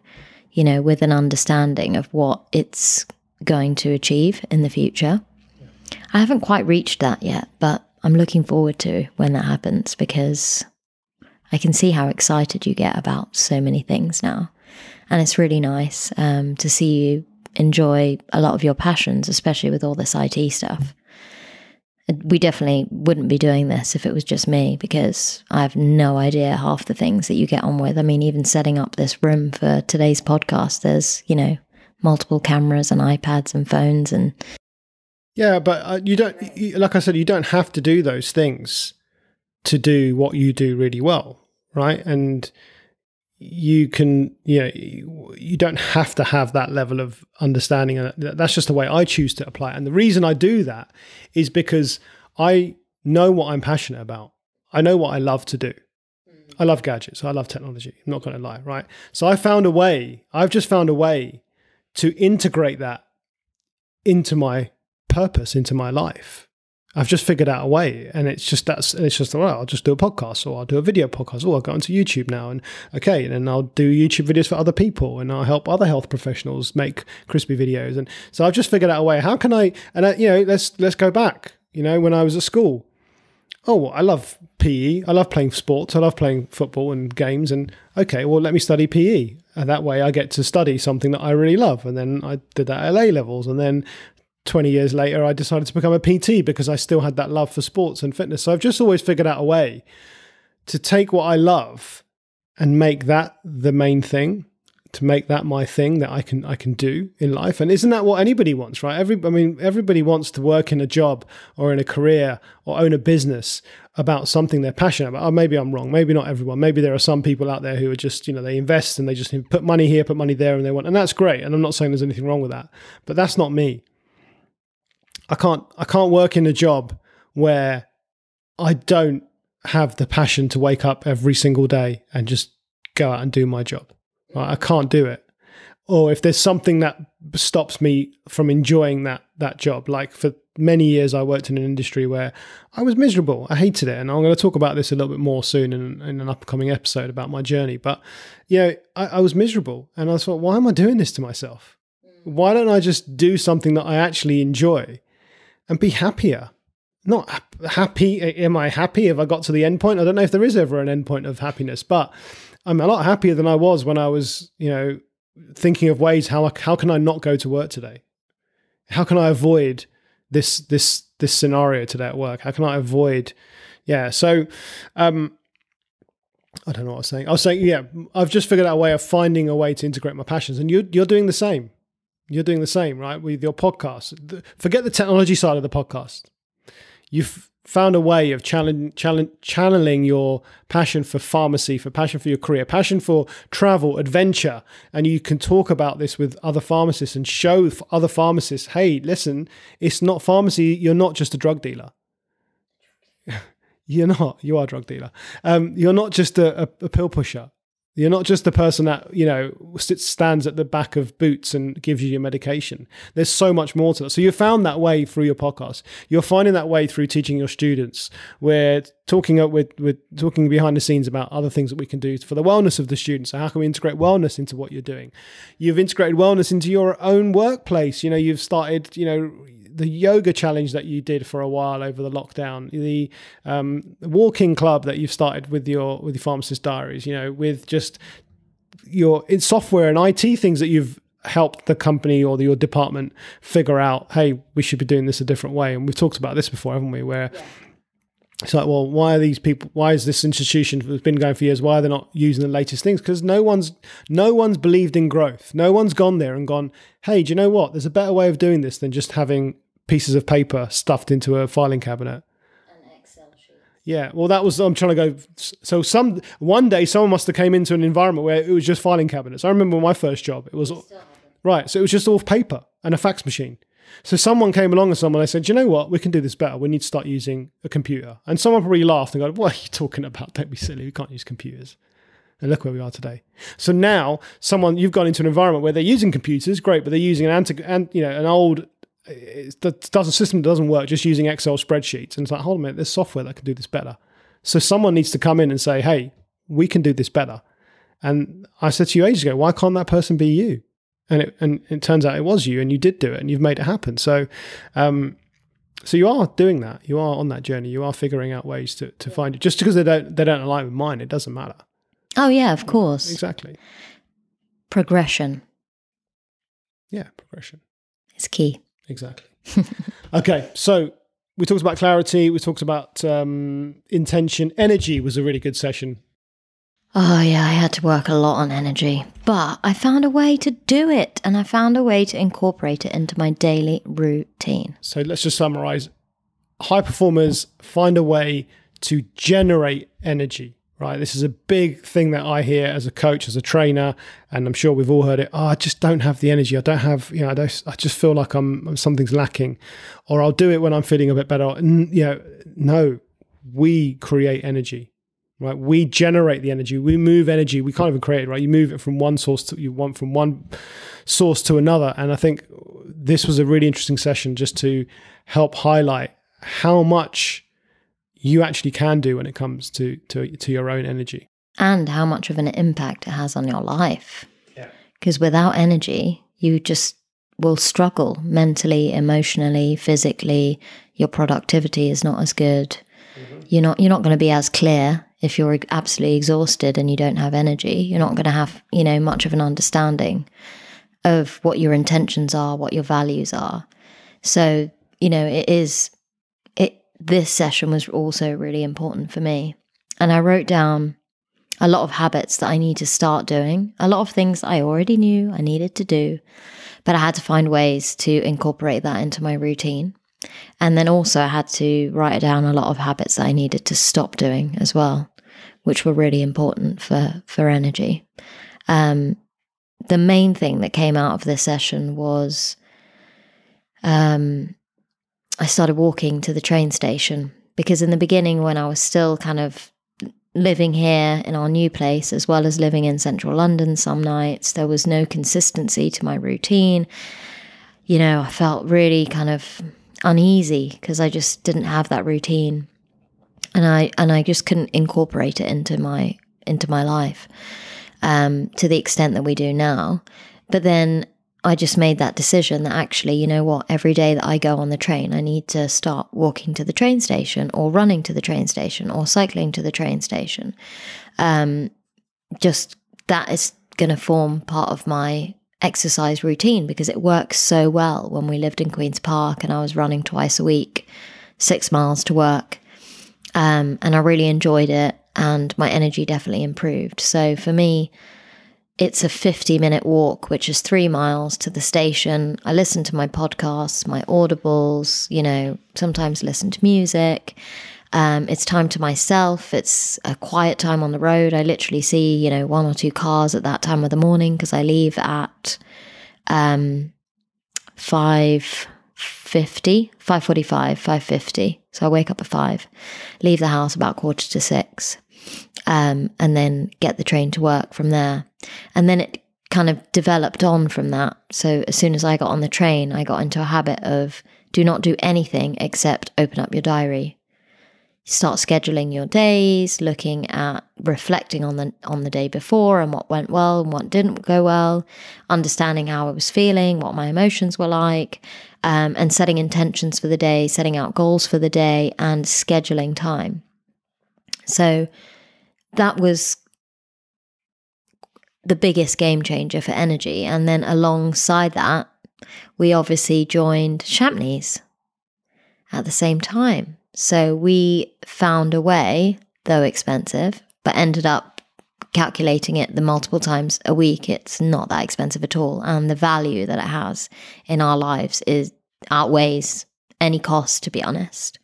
you know, with an understanding of what it's going to achieve in the future. I haven't quite reached that yet, but I'm looking forward to when that happens because I can see how excited you get about so many things now. And it's really nice um, to see you enjoy a lot of your passions, especially with all this IT stuff. We definitely wouldn't be doing this if it was just me because I have no idea half the things that you get on with. I mean, even setting up this room for today's podcast, there's, you know, multiple cameras and iPads and phones and. Yeah, but uh, you don't, like I said, you don't have to do those things to do what you do really well, right? And you can, you know, you don't have to have that level of understanding. And that's just the way I choose to apply it. And the reason I do that is because I know what I'm passionate about. I know what I love to do. Mm. I love gadgets. I love technology. I'm not going to lie, right? So I found a way, I've just found a way to integrate that into my purpose, into my life. I've just figured out a way, and it's just that's it's just well, I'll just do a podcast, or I'll do a video podcast, or I'll go onto YouTube now, and okay, and then I'll do YouTube videos for other people, and I'll help other health professionals make crispy videos, and so I've just figured out a way. How can I? And I, you know, let's let's go back. You know, when I was at school, oh, I love PE. I love playing sports. I love playing football and games. And okay, well, let me study PE. And that way I get to study something that I really love. And then I did that A levels. And then 20 years later, I decided to become a PT because I still had that love for sports and fitness. So I've just always figured out a way to take what I love and make that the main thing, to make that my thing that I can I can do in life. And isn't that what anybody wants, right? Every I mean, everybody wants to work in a job or in a career or own a business about something they're passionate about. Oh, maybe I'm wrong. Maybe not everyone. Maybe there are some people out there who are just, you know, they invest and they just put money here, put money there, and they want, and that's great. And I'm not saying there's anything wrong with that, but that's not me. I can't I can't work in a job where I don't have the passion to wake up every single day and just go out and do my job. Right? I can't do it. Or if there's something that stops me from enjoying that that job, like for many years I worked in an industry where I was miserable. I hated it, and I'm going to talk about this a little bit more soon in, in an upcoming episode about my journey. But you know, I, I was miserable, and I thought, why am I doing this to myself? Mm. Why don't I just do something that I actually enjoy? And be happier. Not happy. Am I happy? Have I got to the end point? I don't know if there is ever an end point of happiness, but I'm a lot happier than I was when I was, you know, thinking of ways how how can I not go to work today? How can I avoid this this this scenario today at work? How can I avoid? Yeah. So, um, I don't know what I was saying. I was saying, yeah, I've just figured out a way of finding a way to integrate my passions, and you're you're doing the same. You're doing the same, right? With your podcast. Forget the technology side of the podcast. You've found a way of channeling your passion for pharmacy, for passion for your career, passion for travel, adventure, and you can talk about this with other pharmacists and show other pharmacists, hey, listen, it's not pharmacy. You're not just a drug dealer. you're not. You are a drug dealer. Um, you're not just a, a, a pill pusher. You're not just the person that, you know, stands at the back of Boots and gives you your medication. There's so much more to that. So you found that way through your podcast. You're finding that way through teaching your students. We're talking up with, with talking behind the scenes about other things that we can do for the wellness of the students. So how can we integrate wellness into what you're doing? You've integrated wellness into your own workplace. You know, you've started, you know, the yoga challenge that you did for a while over the lockdown, the um, walking club that you've started with your with your pharmacist diaries, you know, with just your in software and IT things that you've helped the company or the, your department figure out, hey, we should be doing this a different way. And we've talked about this before, haven't we? Where yeah. it's like, well, why are these people? Why is this institution that's been going for years? Why are they not using the latest things? Because no one's no one's believed in growth. No one's gone there and gone, hey, do you know what? There's a better way of doing this than just having pieces of paper stuffed into a filing cabinet. An Excel sheet. Yeah, well, that was I'm trying to go. So some one day someone must have came into an environment where it was just filing cabinets. I remember my first job; it was right. So it was just all paper and a fax machine. So someone came along and someone I said, you know what, we can do this better. We need to start using a computer. And someone probably laughed and go, what are you talking about? Don't be silly. We can't use computers. And look where we are today. So now someone you've gone into an environment where they're using computers, great, but they're using an anti, and you know an old it does a system that doesn't work just using Excel spreadsheets. And it's like, hold on a minute, there's software that can do this better. So someone needs to come in and say, hey, we can do this better. And I said to you ages ago, why can't that person be you? And it and it turns out it was you, and you did do it, and you've made it happen. So, um, so you are doing that. You are on that journey. You are figuring out ways to, to find it. Just because they don't they don't align with mine, it doesn't matter. Oh yeah, of course. Exactly. Progression. Yeah, progression. It's key. Exactly. okay, so we talked about clarity. We talked about um, intention. Energy was a really good session. Oh, yeah, I had to work a lot on energy, but I found a way to do it and I found a way to incorporate it into my daily routine. So let's just summarize high performers find a way to generate energy right? This is a big thing that I hear as a coach, as a trainer, and I'm sure we've all heard it. Oh, I just don't have the energy. I don't have, you know, I, don't, I just feel like I'm something's lacking, or I'll do it when I'm feeling a bit better. And, you know, no, we create energy, right? We generate the energy. We move energy. We can't even create it, right? You move it from one source to you want from one source to another. And I think this was a really interesting session just to help highlight how much you actually can do when it comes to to, to your own energy. And how much of an impact it has on your life. Because yeah. without energy you just will struggle mentally emotionally physically. Your productivity is not as good. Mm-hmm. you're not you're not going to be as clear if you're absolutely exhausted and you don't have energy. You're not going to have you know much of an understanding of what your intentions are what your values are. So you know it is this session was also really important for me. And I wrote down a lot of habits that I need to start doing, a lot of things I already knew I needed to do, but I had to find ways to incorporate that into my routine. And then also, I had to write down a lot of habits that I needed to stop doing as well, which were really important for, for energy. Um, the main thing that came out of this session was um, I started walking to the train station because in the beginning, when I was still kind of living here in our new place, as well as living in central London some nights, there was no consistency to my routine. You know, I felt really kind of uneasy because I just didn't have that routine. And I and I just couldn't incorporate it into my into my life um, to the extent that we do now. But then I just made that decision that actually, you know what, every day that I go on the train, I need to start walking to the train station or running to the train station or cycling to the train station. Um, just that is going to form part of my exercise routine because it works so well when we lived in Queen's Park and I was running twice a week, six miles to work. Um, and I really enjoyed it, and my energy definitely improved. So for me, it's a 50 minute walk, which is three miles to the station. I listen to my podcasts, my audibles, you know, sometimes listen to music. Um, it's time to myself. It's a quiet time on the road. I literally see, you know, one or two cars at that time of the morning because I leave at um, 5.50, 5.45, 5.50. So I wake up at 5, leave the house about quarter to 6, um, and then get the train to work from there. And then it kind of developed on from that. So as soon as I got on the train, I got into a habit of do not do anything except open up your diary. Start scheduling your days, looking at reflecting on the on the day before and what went well and what didn't go well, understanding how I was feeling, what my emotions were like, um, and setting intentions for the day, setting out goals for the day, and scheduling time. So that was the biggest game changer for energy. And then alongside that, we obviously joined Champneys at the same time. So we found a way, though expensive, but ended up calculating it the multiple times a week. It's not that expensive at all. And the value that it has in our lives is outweighs any cost, to be honest.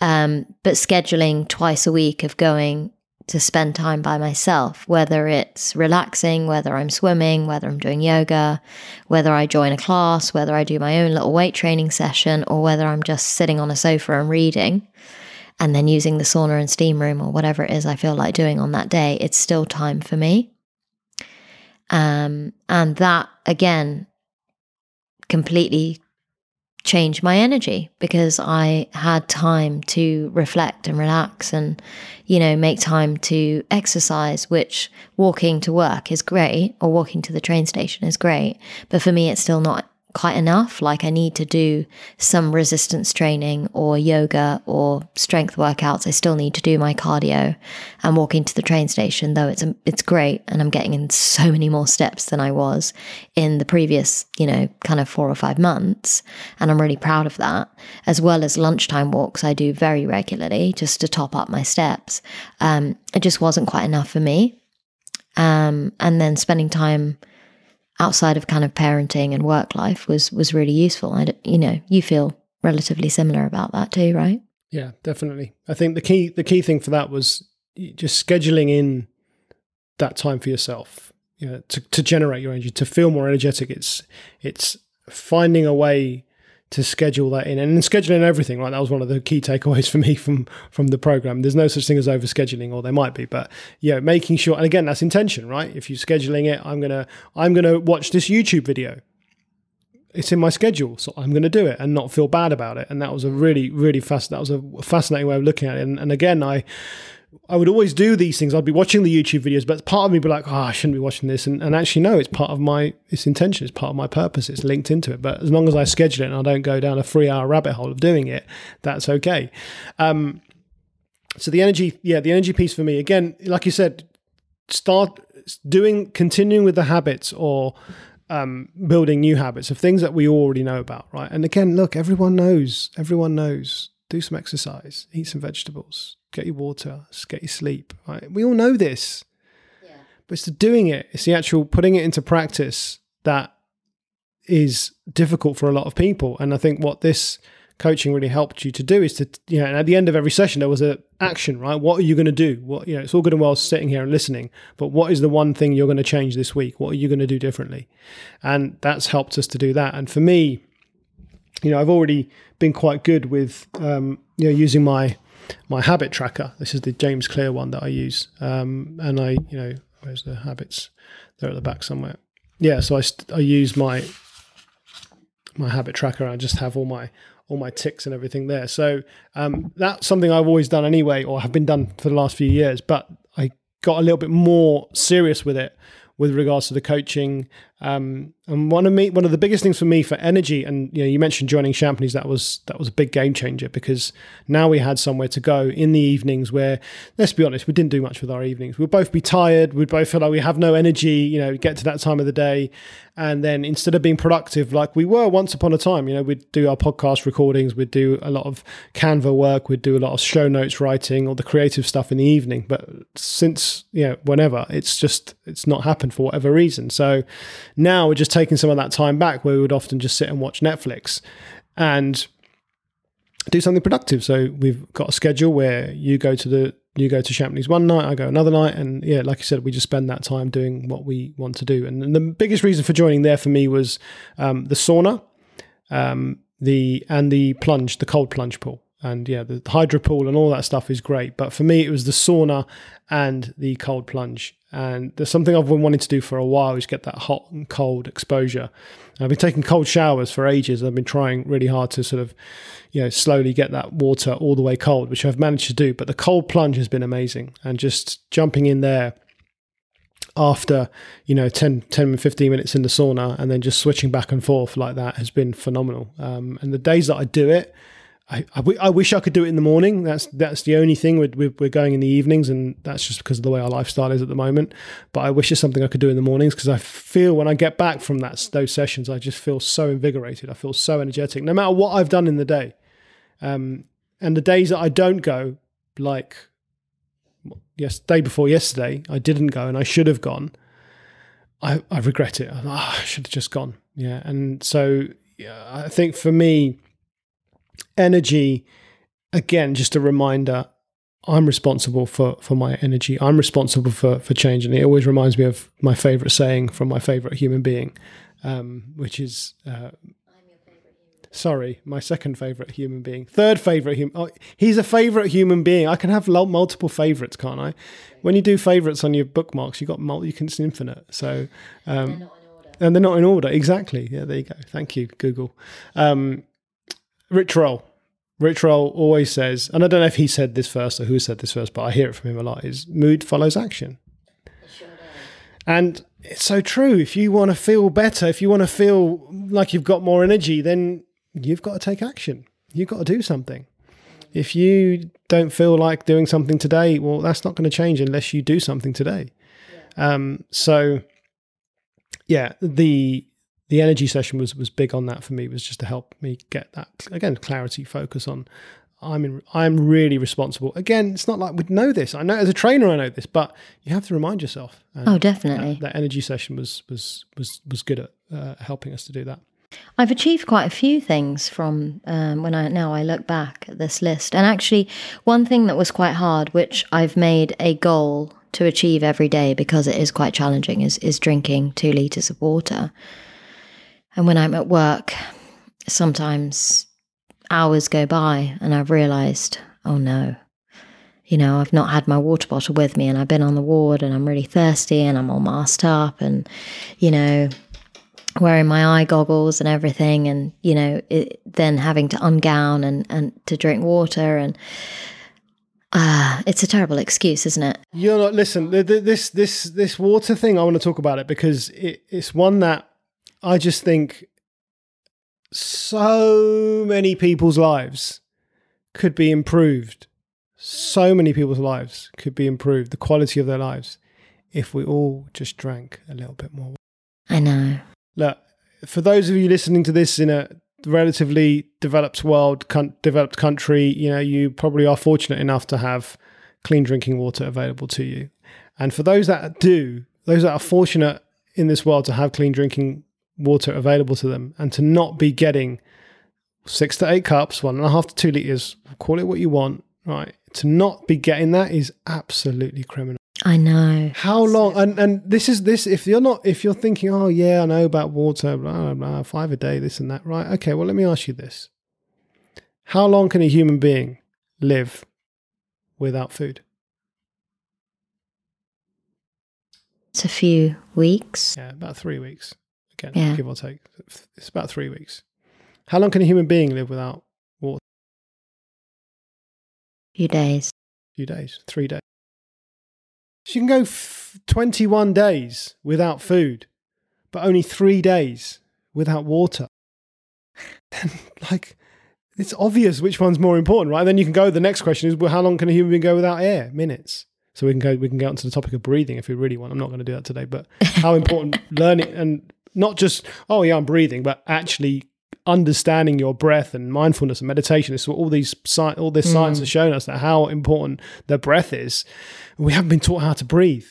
Um, but scheduling twice a week of going to spend time by myself, whether it's relaxing, whether I'm swimming, whether I'm doing yoga, whether I join a class, whether I do my own little weight training session, or whether I'm just sitting on a sofa and reading and then using the sauna and steam room or whatever it is I feel like doing on that day, it's still time for me. Um, and that again completely change my energy because I had time to reflect and relax and, you know, make time to exercise, which walking to work is great or walking to the train station is great. But for me, it's still not quite enough. Like I need to do some resistance training or yoga or strength workouts. I still need to do my cardio and walking to the train station, though it's it's great and I'm getting in so many more steps than I was in the previous, you know, kind of 4 or 5 months, and I'm really proud of that. As well as lunchtime walks I do very regularly just to top up my steps. Um, it just wasn't quite enough for me. Um, and then spending time outside of kind of parenting and work life was was really useful. I, you know, you feel relatively similar about that too, right? Yeah, definitely. I think the key the key thing for that was just scheduling in that time for yourself. You know, to to generate your energy, to feel more energetic. It's it's finding a way to schedule that in. And scheduling everything right that was one of the key takeaways for me from from the program. There's no such thing as over scheduling or there might be but yeah making sure and again that's intention right? If you're scheduling it i'm gonna i'm gonna watch this youtube video. It's in my schedule so i'm going to do it and not feel bad about it. And that was a really really fast that was a fascinating way of looking at it. And, and again i I would always do these things. I'd be watching the YouTube videos, but part of me would be like, oh, I shouldn't be watching this. And, and actually, no, it's part of my, it's intention. It's part of my purpose. It's linked into it. But as long as I schedule it and I don't go down a three hour rabbit hole of doing it, that's okay. Um, so the energy, yeah, the energy piece for me, again, like you said, start doing, continuing with the habits or um, building new habits of things that we already know about, right? And again, look, everyone knows, everyone knows, do some exercise, eat some vegetables, get your water, get your sleep. Right? We all know this. Yeah. But it's the doing it, it's the actual putting it into practice that is difficult for a lot of people. And I think what this coaching really helped you to do is to, you know, and at the end of every session, there was a action, right? What are you going to do? What, you know, it's all good and well sitting here and listening, but what is the one thing you're going to change this week? What are you going to do differently? And that's helped us to do that. And for me, you know, I've already been quite good with, um, you know, using my my habit tracker. This is the James Clear one that I use, um, and I, you know, where's the habits? They're at the back somewhere. Yeah, so I I use my my habit tracker. I just have all my all my ticks and everything there. So um, that's something I've always done anyway, or have been done for the last few years. But I got a little bit more serious with it with regards to the coaching Um, and one of me, one of the biggest things for me for energy, and you know, you mentioned joining Champneys. That was that was a big game changer because now we had somewhere to go in the evenings. Where, let's be honest, we didn't do much with our evenings. We'd both be tired. We'd both feel like we have no energy. You know, get to that time of the day, and then instead of being productive like we were once upon a time, you know, we'd do our podcast recordings. We'd do a lot of Canva work. We'd do a lot of show notes writing, all the creative stuff in the evening. But since you know, whenever it's just it's not happened for whatever reason. So now we're just taking some of that time back where we would often just sit and watch Netflix and do something productive. So we've got a schedule where you go to the you go to Champneys one night, I go another night, and yeah, like I said, we just spend that time doing what we want to do. And, and the biggest reason for joining there for me was um, the sauna, um, the and the plunge, the cold plunge pool and yeah, the hydro pool and all that stuff is great. But for me, it was the sauna and the cold plunge. And there's something I've been wanting to do for a while is get that hot and cold exposure. I've been taking cold showers for ages. I've been trying really hard to sort of, you know, slowly get that water all the way cold, which I've managed to do. But the cold plunge has been amazing. And just jumping in there after, you know, 10, 10 15 minutes in the sauna and then just switching back and forth like that has been phenomenal. Um, and the days that I do it, I, I, I wish I could do it in the morning. That's that's the only thing. We're, we're going in the evenings, and that's just because of the way our lifestyle is at the moment. But I wish it's something I could do in the mornings because I feel when I get back from that those sessions, I just feel so invigorated. I feel so energetic, no matter what I've done in the day. Um, and the days that I don't go, like yes, day before yesterday, I didn't go, and I should have gone. I, I regret it. Oh, I should have just gone. Yeah, and so yeah, I think for me energy, again, just a reminder. I'm responsible for for my energy. I'm responsible for for change, and it always reminds me of my favorite saying from my favorite human being, um, which is. Uh, sorry, my second favorite human being. Third favorite human. Oh, he's a favorite human being. I can have multiple favorites, can't I? When you do favorites on your bookmarks, you got multi. You can it's infinite. So, um, they're and they're not in order. Exactly. Yeah, there you go. Thank you, Google. Um, Rich Roll. Rich Roll always says, and I don't know if he said this first or who said this first, but I hear it from him a lot, is mood follows action. Sure and it's so true. If you want to feel better, if you want to feel like you've got more energy, then you've got to take action. You've got to do something. If you don't feel like doing something today, well, that's not going to change unless you do something today. Yeah. Um, so, yeah, the the energy session was was big on that for me was just to help me get that again clarity focus on I'm in, I'm really responsible. Again, it's not like we'd know this. I know as a trainer, I know this, but you have to remind yourself. oh, definitely. That, that, energy session was was was was good at uh, helping us to do that. I've achieved quite a few things from um, when I now I look back at this list, and actually, one thing that was quite hard, which I've made a goal to achieve every day because it is quite challenging, is is drinking two liters of water. And when I'm at work, sometimes hours go by and I've realized, oh no, you know, I've not had my water bottle with me and I've been on the ward and I'm really thirsty and I'm all masked up and, you know, wearing my eye goggles and everything and, you know, it, then having to ungown and, and to drink water and, Ah, uh, it's a terrible excuse, isn't it? You're not. Listen, this this this water thing. I want to talk about it because it, it's one that I just think so many people's lives could be improved. So many people's lives could be improved, the quality of their lives, if we all just drank a little bit more. I know. Look, for those of you listening to this in a relatively developed world, con- developed country, you know, you probably are fortunate enough to have clean drinking water available to you. And for those that do, those that are fortunate in this world to have clean drinking water available to them and to not be getting six to eight cups, one and a half to two liters, call it what you want, right? To not be getting that is absolutely criminal. I know. How long? And and this is this. If you're not, if you're thinking, oh yeah, I know about water, blah, blah, blah, five a day, this and that, right? Okay, well, let me ask you this: How long can a human being live without food? It's a few weeks. Yeah, about three weeks again, yeah. give or take. It's about three weeks. How long can a human being live without water? A few days. A few days, three days. So you can go f- 21 days without food, but only three days without water, then like it's obvious which one's more important, right? And then you can go. The next question is, well, how long can a human being go without air? Minutes. So we can go. We can get onto the topic of breathing if we really want. I'm not going to do that today, but how important learning and not just oh yeah I'm breathing, but actually understanding your breath and mindfulness and meditation. is what all these sci- all this science has shown us that how important the breath is. We haven't been taught how to breathe.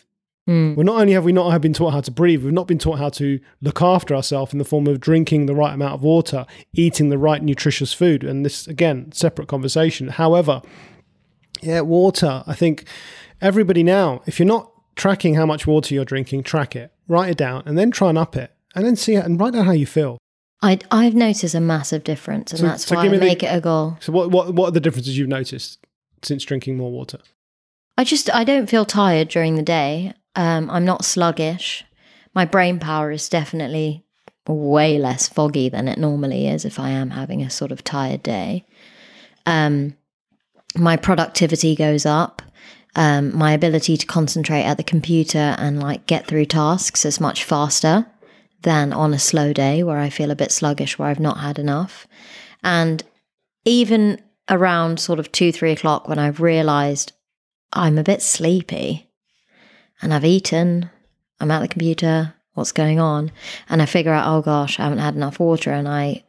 Mm. Well, not only have we not have been taught how to breathe, we've not been taught how to look after ourselves in the form of drinking the right amount of water, eating the right nutritious food. And this, again, separate conversation. However, yeah, water. I think everybody now, if you're not tracking how much water you're drinking, track it, write it down, and then try and up it, and then see it and write down how you feel. I, I've noticed a massive difference, and So- that's so why I the- make it a goal. So, what what what are the differences you've noticed since drinking more water? I just I don't feel tired during the day. Um, I'm not sluggish. My brain power is definitely way less foggy than it normally is if I am having a sort of tired day. Um, my productivity goes up. Um, my ability to concentrate at the computer and like get through tasks is much faster than on a slow day where I feel a bit sluggish, where I've not had enough. And even around sort of two, three o'clock when I've realized I'm a bit sleepy and I've eaten, I'm at the computer, what's going on? And I figure out, oh gosh, I haven't had enough water and I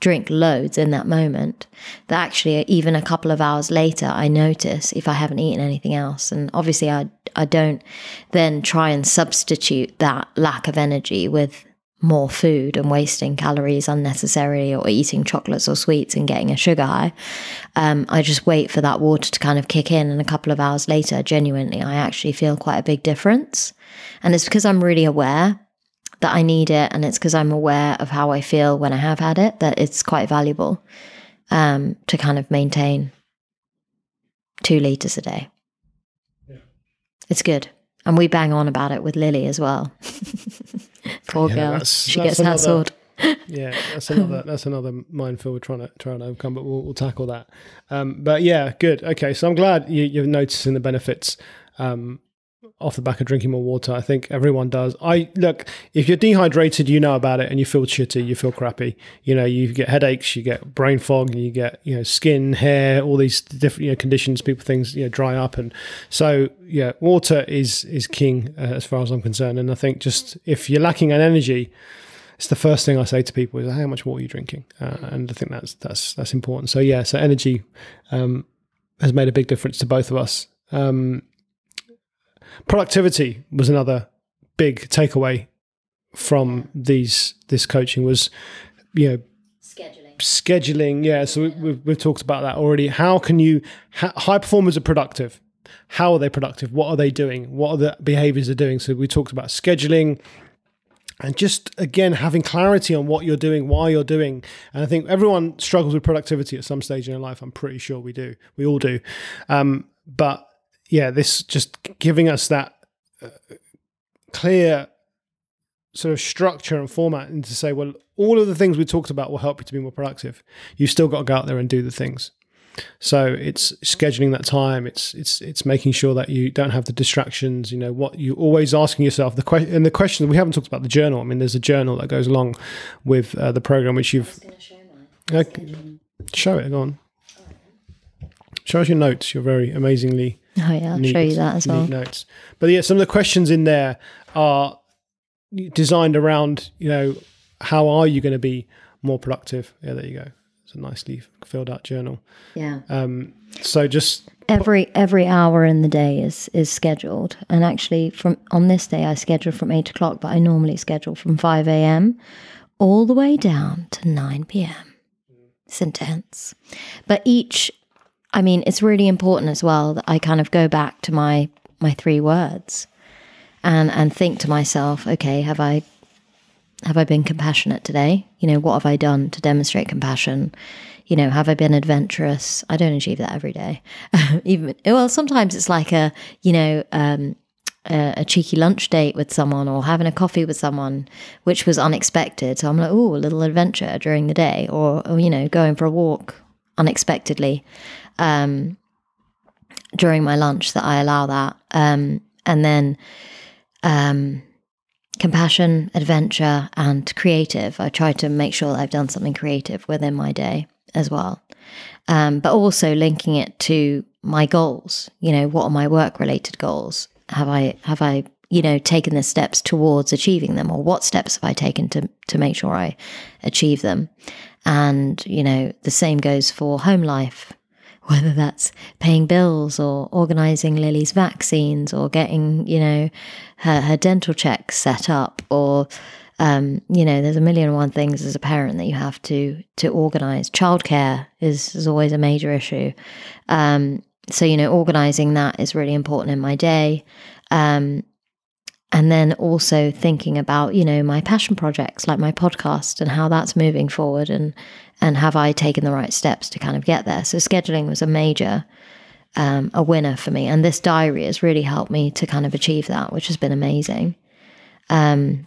drink loads in that moment. That actually, even a couple of hours later, I notice if I haven't eaten anything else. And obviously, I, I don't then try and substitute that lack of energy with more food and wasting calories unnecessarily or eating chocolates or sweets and getting a sugar high. Um, I just wait for that water to kind of kick in, and a couple of hours later, genuinely, I actually feel quite a big difference. And it's because I'm really aware that I need it, and it's because I'm aware of how I feel when I have had it that it's quite valuable um, to kind of maintain two liters a day. It's good. And we bang on about it with Lily as well. Poor Yeah, girl. that's- She that's gets another- hassled. Yeah, that's another that's another minefield we're trying to trying to overcome, but we'll, we'll tackle that. Um, but yeah, good. Okay, so I'm glad you, you're noticing the benefits um, off the back of drinking more water. I think everyone does. I look if you're dehydrated, you know about it, and you feel shitty, you feel crappy. You know, you get headaches, you get brain fog, you get you know skin, hair, all these different you know, conditions. People things you know dry up, and so yeah, water is is king uh, as far as I'm concerned. And I think just if you're lacking in energy it's the first thing I say to people is how much water are you drinking, uh, and I think that's that's that's important. So yeah, so energy um, has made a big difference to both of us. Um, productivity was another big takeaway from these this coaching was you know Scheduling. scheduling yeah so we, we've, we've talked about that already. How can you ha- high performers are productive. How are they productive? What are they doing? What are the behaviors they're doing? So we talked about scheduling and just again having clarity on what you're doing why you're doing. And i think everyone struggles with productivity at some stage in their life i'm pretty sure we do. We all do. Um, but yeah this just giving us that uh, clear sort of structure and format and to say well all of the things we talked about will help you to be more productive. You've still got to go out there and do the things. So it's scheduling that time. It's it's it's making sure that you don't have the distractions you know what you're always asking yourself the question and the question we haven't talked about the journal. I mean there's a journal that goes along with uh, the program which you've Okay. show it. Go on. Show us your notes. You're very amazingly Oh yeah, I'll neat- show you that as well. notes. But yeah, some of the questions in there are designed around, you know, how are you going to be more productive? Yeah, there you go. It's a nicely filled out journal. Yeah. Um, so just Every every hour in the day is is scheduled, and actually, from on this day, I schedule from eight o'clock, but I normally schedule from five a.m. all the way down to nine p.m. It's intense, but each, I mean, it's really important as well that I kind of go back to my my three words, and and think to myself, okay, have I have I been compassionate today? You know, what have I done to demonstrate compassion? You know, have I been adventurous? I don't achieve that every day. Even well, sometimes it's like a you know um, a, a cheeky lunch date with someone or having a coffee with someone, which was unexpected. So I'm like, oh, a little adventure during the day, or, or you know, going for a walk unexpectedly um, during my lunch. That I allow that, um, and then um, compassion, adventure, and creative. I try to make sure that I've done something creative within my day as well. Um, but also linking it to my goals. You know, what are my work related goals? Have I have I you know taken the steps towards achieving them, or what steps have I taken to to make sure I achieve them? And you know, the same goes for home life whether that's paying bills or organizing Lily's vaccines or getting, you know, her, her dental checks set up or, um, you know, there's a million and one things as a parent that you have to to organize. Childcare is, is always a major issue. Um, so, you know, organizing that is really important in my day. Um, and then also thinking about you know my passion projects like my podcast and how that's moving forward and and have I taken the right steps to kind of get there? So scheduling was a major, um, a winner for me, and this diary has really helped me to kind of achieve that, which has been amazing. Um,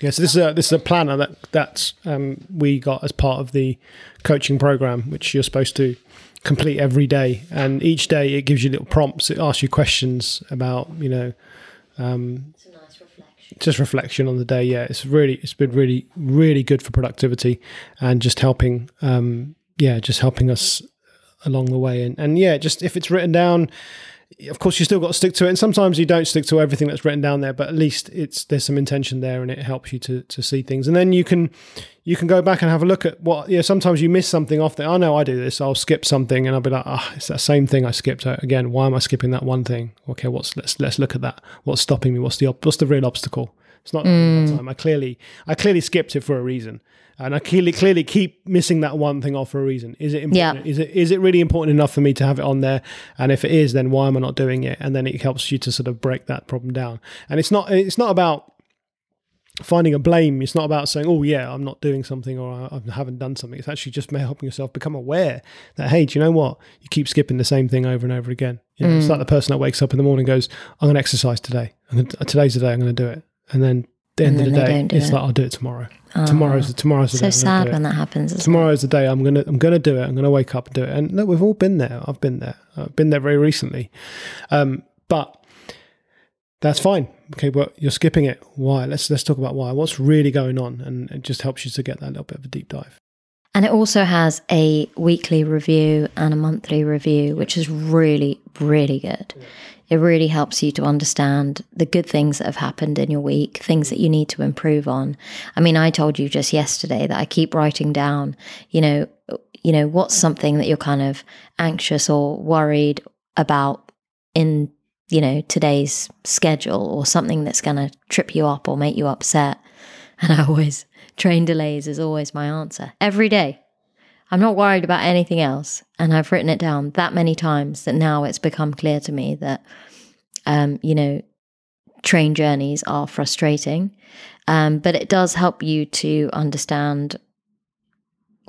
yeah, so this is a this is a planner that that's um, we got as part of the coaching program, which you're supposed to complete every day, and each day it gives you little prompts. It asks you questions about you know. Um, just reflection on the day. Yeah, it's really it's been really really good for productivity and just helping. Um, yeah, just helping us along the way. And and yeah, just if it's written down, of course you still got to stick to it. And sometimes you don't stick to everything that's written down there, but at least it's there's some intention there, and it helps you to to see things. And then you can you can go back and have a look at what. Yeah, sometimes you miss something off there. I know I do this. I'll skip something, and I'll be like, ah, oh, it's that same thing I skipped again. Why am I skipping that one thing? Okay, what's let's let's look at that. What's stopping me? What's the what's the real obstacle? It's not mm. time. I clearly I clearly skipped it for a reason and I clearly clearly keep missing that one thing off for a reason. Is it important? Yeah. Is it is it really important enough for me to have it on there? And if it is, then why am I not doing it? And then it helps you to sort of break that problem down. And it's not it's not about finding a blame. It's not about saying, "Oh yeah, I'm not doing something or I haven't done something." It's actually just helping yourself become aware that hey, do you know what? You keep skipping the same thing over and over again. You know, mm. It's like the person that wakes up in the morning and goes, "I'm going to exercise today. Gonna, today's the day I'm going to do it," and then the end of the day, it's it. like I'll do it tomorrow. Oh, tomorrow's tomorrow's the so day. So sad when that happens. Tomorrow's the day. I'm gonna I'm gonna do it. I'm gonna wake up and do it. And look, we've all been there. I've been there. I've been there very recently. Um, but that's fine. Okay, but you're skipping it. Why? Let's let's talk about why. What's really going on, and it just helps you to get that little bit of a deep dive. And it also has a weekly review and a monthly review, which is really, really good. Yeah. It really helps you to understand the good things that have happened in your week, things that you need to improve on. I mean, I told you just yesterday that I keep writing down, you know, you know, what's something that you're kind of anxious or worried about in, you know, today's schedule or something that's going to trip you up or make you upset. And I always, train delays is always my answer every day. I'm not worried about anything else. And I've written it down that many times that now it's become clear to me that, um, you know, train journeys are frustrating. Um, but it does help you to understand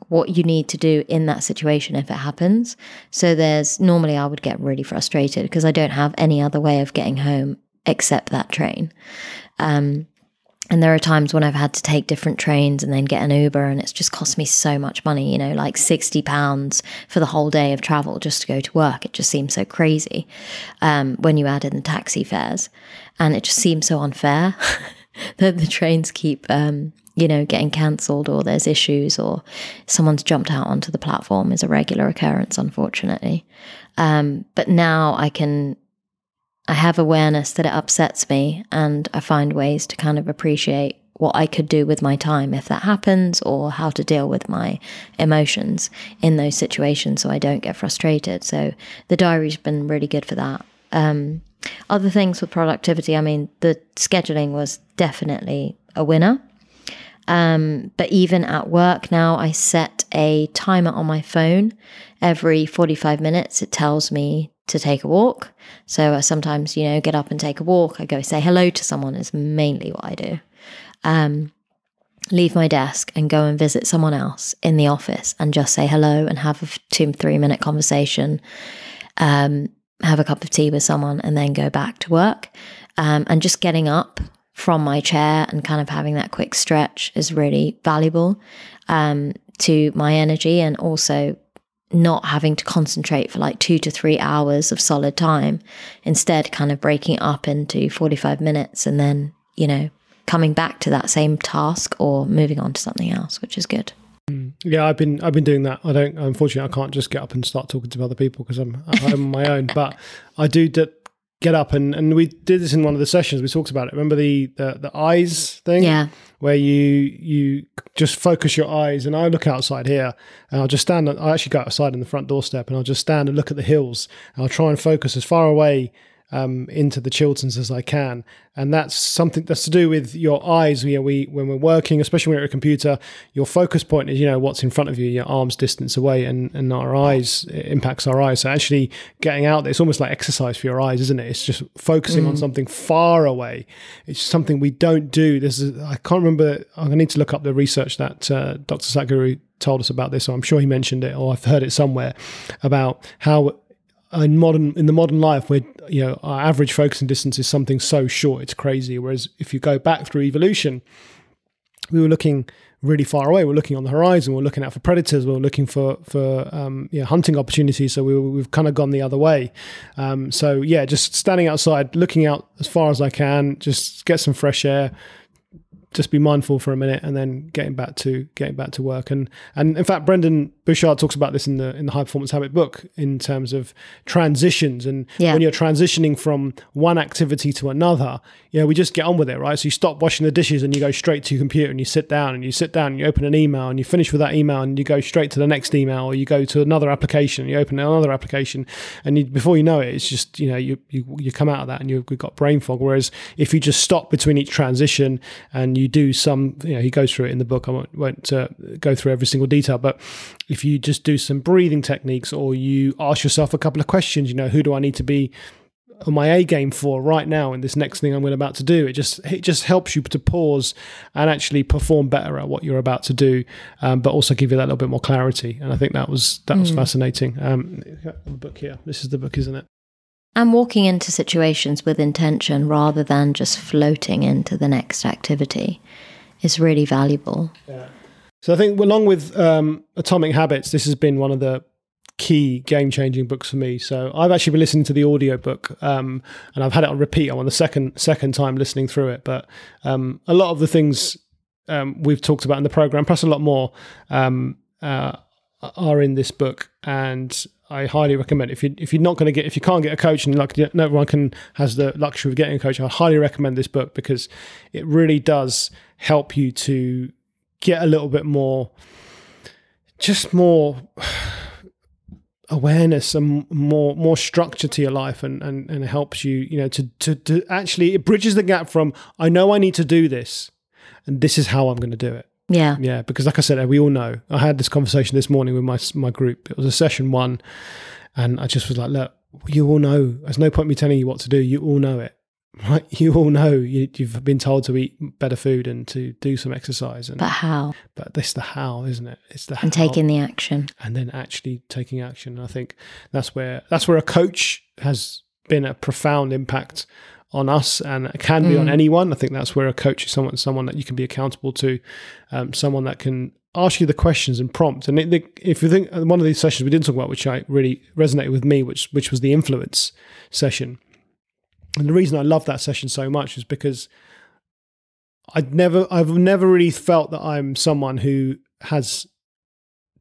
what you need to do in that situation if it happens. So there's normally I would get really frustrated because I don't have any other way of getting home except that train. Um, and there are times when I've had to take different trains and then get an Uber, and it's just cost me so much money, you know, like £60 for the whole day of travel just to go to work. It just seems so crazy um, when you add in the taxi fares. And it just seems so unfair that the trains keep, um, you know, getting cancelled or there's issues or someone's jumped out onto the platform is a regular occurrence, unfortunately. Um, but now I can I have awareness that it upsets me and I find ways to kind of appreciate what I could do with my time if that happens or how to deal with my emotions in those situations so I don't get frustrated. So the diary's been really good for that. Um, other things with productivity, I mean, the scheduling was definitely a winner. Um, but even at work now, I set a timer on my phone every 45 minutes. It tells me to take a walk. So I sometimes, you know, get up and take a walk. I go say hello to someone is mainly what I do. Um, leave my desk and go and visit someone else in the office and just say hello and have a two, three minute conversation. Um, have a cup of tea with someone and then go back to work. Um, and just getting up from my chair and kind of having that quick stretch is really valuable um, to my energy and also not having to concentrate for like two to three hours of solid time. Instead, kind of breaking it up into 45 minutes and then, you know, coming back to that same task or moving on to something else, which is good. Mm. Yeah, I've been I've been doing that. I don't unfortunately I can't just get up and start talking to other people because I'm I'm on my own. But I do d- get up and and we did this in one of the sessions. We talked about it. Remember the the, the eyes thing? Yeah. Where you you just focus your eyes and I look outside here and I'll just stand. I actually go outside in the front doorstep and I'll just stand and look at the hills. And I'll try and focus as far away um, into the Chilterns as I can, and that's something that's to do with your eyes. You know, we when we're working, especially when you're at a computer, your focus point is you know what's in front of you, your arms distance away, and and our eyes impacts our eyes. So actually getting out there, it's almost like exercise for your eyes, isn't it? It's just focusing mm. on something far away. It's something we don't do. This is I can't remember. I need to look up the research that uh, Dr. Sadhguru told us about this. So I'm sure he mentioned it, or I've heard it somewhere about how in modern in the modern life where you know our average focusing distance is something so short it's crazy. Whereas if you go back through evolution we were looking really far away. We're looking on the horizon. We're looking out for predators. We're looking for for um, yeah, hunting opportunities. So we, we've kind of gone the other way. Um, so yeah just standing outside looking out as far as i can just get some fresh air just be mindful for a minute and then getting back to getting back to work. And and in fact Brendon Burchard talks about this in the in the high performance habit book in terms of transitions. And yeah. when you're transitioning from one activity to another you know we just get on with it right? So you stop washing the dishes and you go straight to your computer and you sit down and you sit down and you open an email and you finish with that email and you go straight to the next email or you go to another application you open another application. And you, before you know it it's just you know you you, you come out of that and you've got brain fog. Whereas if you just stop between each transition and you do some, you know, he goes through it in the book. I won't, won't uh, go through every single detail, but if you just do some breathing techniques or you ask yourself a couple of questions, you know, who do I need to be on my A game for right now in this next thing I'm going about to do. It just it just helps you to pause and actually perform better at what you're about to do, um, but also give you that little bit more clarity. And I think that was that was mm. fascinating. Um, the book here. This is the book, isn't it? And walking into situations with intention rather than just floating into the next activity is really valuable. Yeah. So I think along with um, Atomic Habits, this has been one of the key game changing books for me. So I've actually been listening to the audio book um, and I've had it on repeat. I'm on the second second time listening through it, but um, a lot of the things um, we've talked about in the program, plus a lot more, um, uh, are in this book, and I highly recommend if you if you're not going to get if you can't get a coach and like no everyone can has the luxury of getting a coach, I highly recommend this book because it really does help you to get a little bit more, just more awareness and more more structure to your life and and and helps you you know to to to actually it bridges the gap from I know I need to do this and this is how I'm going to do it yeah. Yeah. Because, like I said, we all know. I had this conversation this morning with my my group. It was a session one, and I just was like, look, you all know. There's no point me telling you what to do. You all know it. Right? You all know you, have been told to eat better food and to do some exercise. And, but how? But this the how, isn't it? It's the and how, taking the action, and then actually taking action. And I think that's where that's where a coach has been a profound impact on us and can be mm. on anyone. I think that's where a coach is someone someone that you can be accountable to, um, someone that can ask you the questions and prompt. And it, if you think uh, one of these sessions we didn't talk about, which I really resonated with me, which which was the influence session. And the reason I love that session so much is because I'd never I've never really felt that I'm someone who has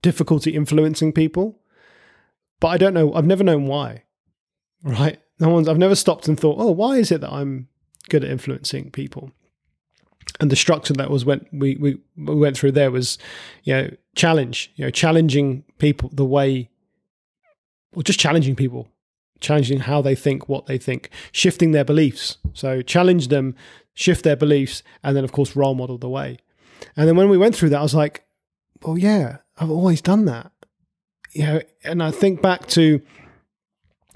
difficulty influencing people, but I don't know. I've never known why. Right? No one's I've never stopped and thought, oh, why is it that I'm good at influencing people? And the structure that was went we, we we went through there was, you know, challenge, you know, challenging people the way or just challenging people, challenging how they think, what they think, shifting their beliefs. So challenge them, shift their beliefs, and then of course role model the way. And then when we went through that, I was like, well, yeah, I've always done that. You know, and I think back to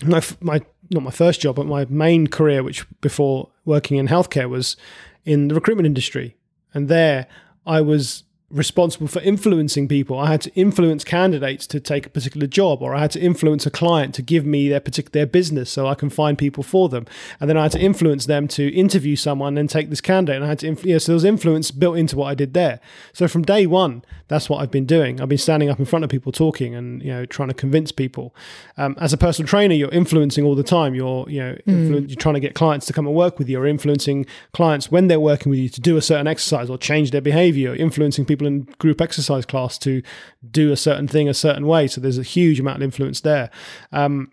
my my not my first job, but my main career, which before working in healthcare was in the recruitment industry. And there I was responsible for influencing people. I had to influence candidates to take a particular job, or I had to influence a client to give me their particular their business so I can find people for them. And then I had to influence them to interview someone and take this candidate. And I had to, influ- yeah, so there was influence built into what I did there. So from day one, that's what I've been doing. I've been standing up in front of people talking and you know trying to convince people. Um, as a personal trainer, you're influencing all the time. You're you know influ- you're trying to get clients to come and work with you, or influencing clients when they're working with you to do a certain exercise or change their behavior. Influencing people in group exercise class to do a certain thing a certain way. So there's a huge amount of influence there. Um,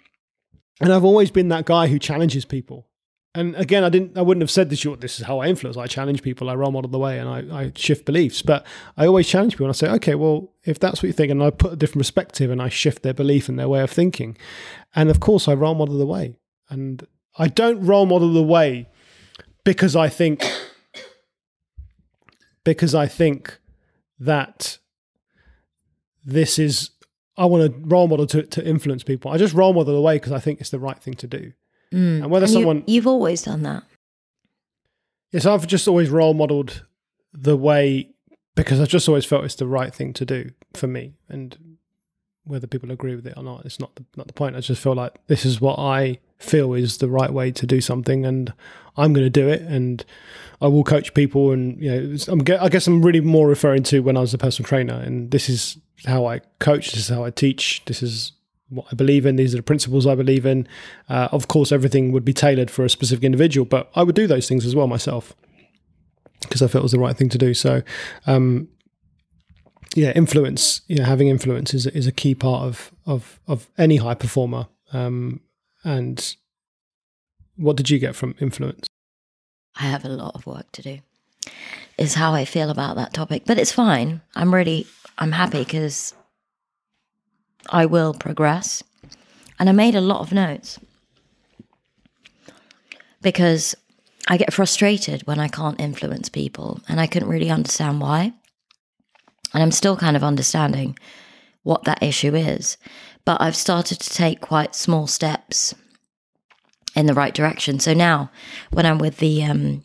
and I've always been that guy who challenges people. And again, I didn't, I wouldn't have said this. This is how I influence. I challenge people. I role model the way, and I, I shift beliefs. But I always challenge people, and I say, okay, well, if that's what you think, and I put a different perspective, and I shift their belief and their way of thinking, and of course, I role model the way. And I don't role model the way because I think because I think that this is I want to role model to, to influence people. I just role model the way because I think it's the right thing to do. Mm. And whether And you- someone you've always done that. Yes, I've just always role modeled the way because I've just always felt it's the right thing to do for me. And whether people agree with it or not, it's not the, not the point. I just feel like this is what I feel is the right way to do something, and I'm going to do it. And I will coach people, and you know, I'm, I guess I'm really more referring to when I was a personal trainer, and this is how I coach. This is how I teach. This is what I believe in. These are the principles I believe in. Uh, of course, everything would be tailored for a specific individual, but I would do those things as well myself because I felt it was the right thing to do. So, um, yeah, influence. You know, having influence is is a key part of of of any high performer. Um, and what did you get from influence? I have a lot of work to do. Is how I feel about that topic, but it's fine. I'm really, I'm happy because I will progress, and I made a lot of notes because I get frustrated when I can't influence people, and I couldn't really understand why. And I'm still kind of understanding what that issue is, but I've started to take quite small steps in the right direction. So now, when I'm with the um,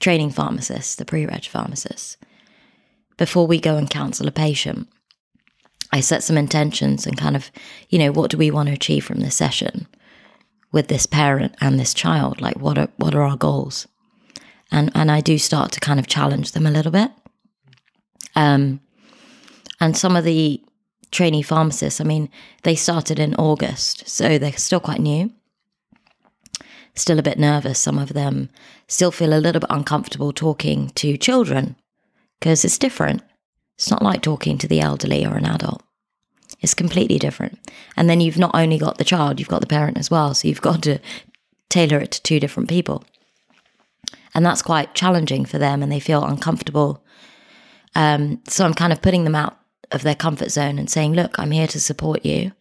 training pharmacist, the pre-reg pharmacist, before we go and counsel a patient, I set some intentions and kind of, you know, what do we want to achieve from this session with this parent and this child? Like, what are what are our goals? And and I do start to kind of challenge them a little bit. Um, and some of the trainee pharmacists, I mean, they started in August, so they're still quite new still a bit nervous. Some of them still feel a little bit uncomfortable talking to children because it's different. It's not like talking to the elderly or an adult. It's completely different. And then you've not only got the child, you've got the parent as well. So you've got to tailor it to two different people. And that's quite challenging for them and they feel uncomfortable. Um, so I'm kind of putting them out of their comfort zone and saying, look, I'm here to support you.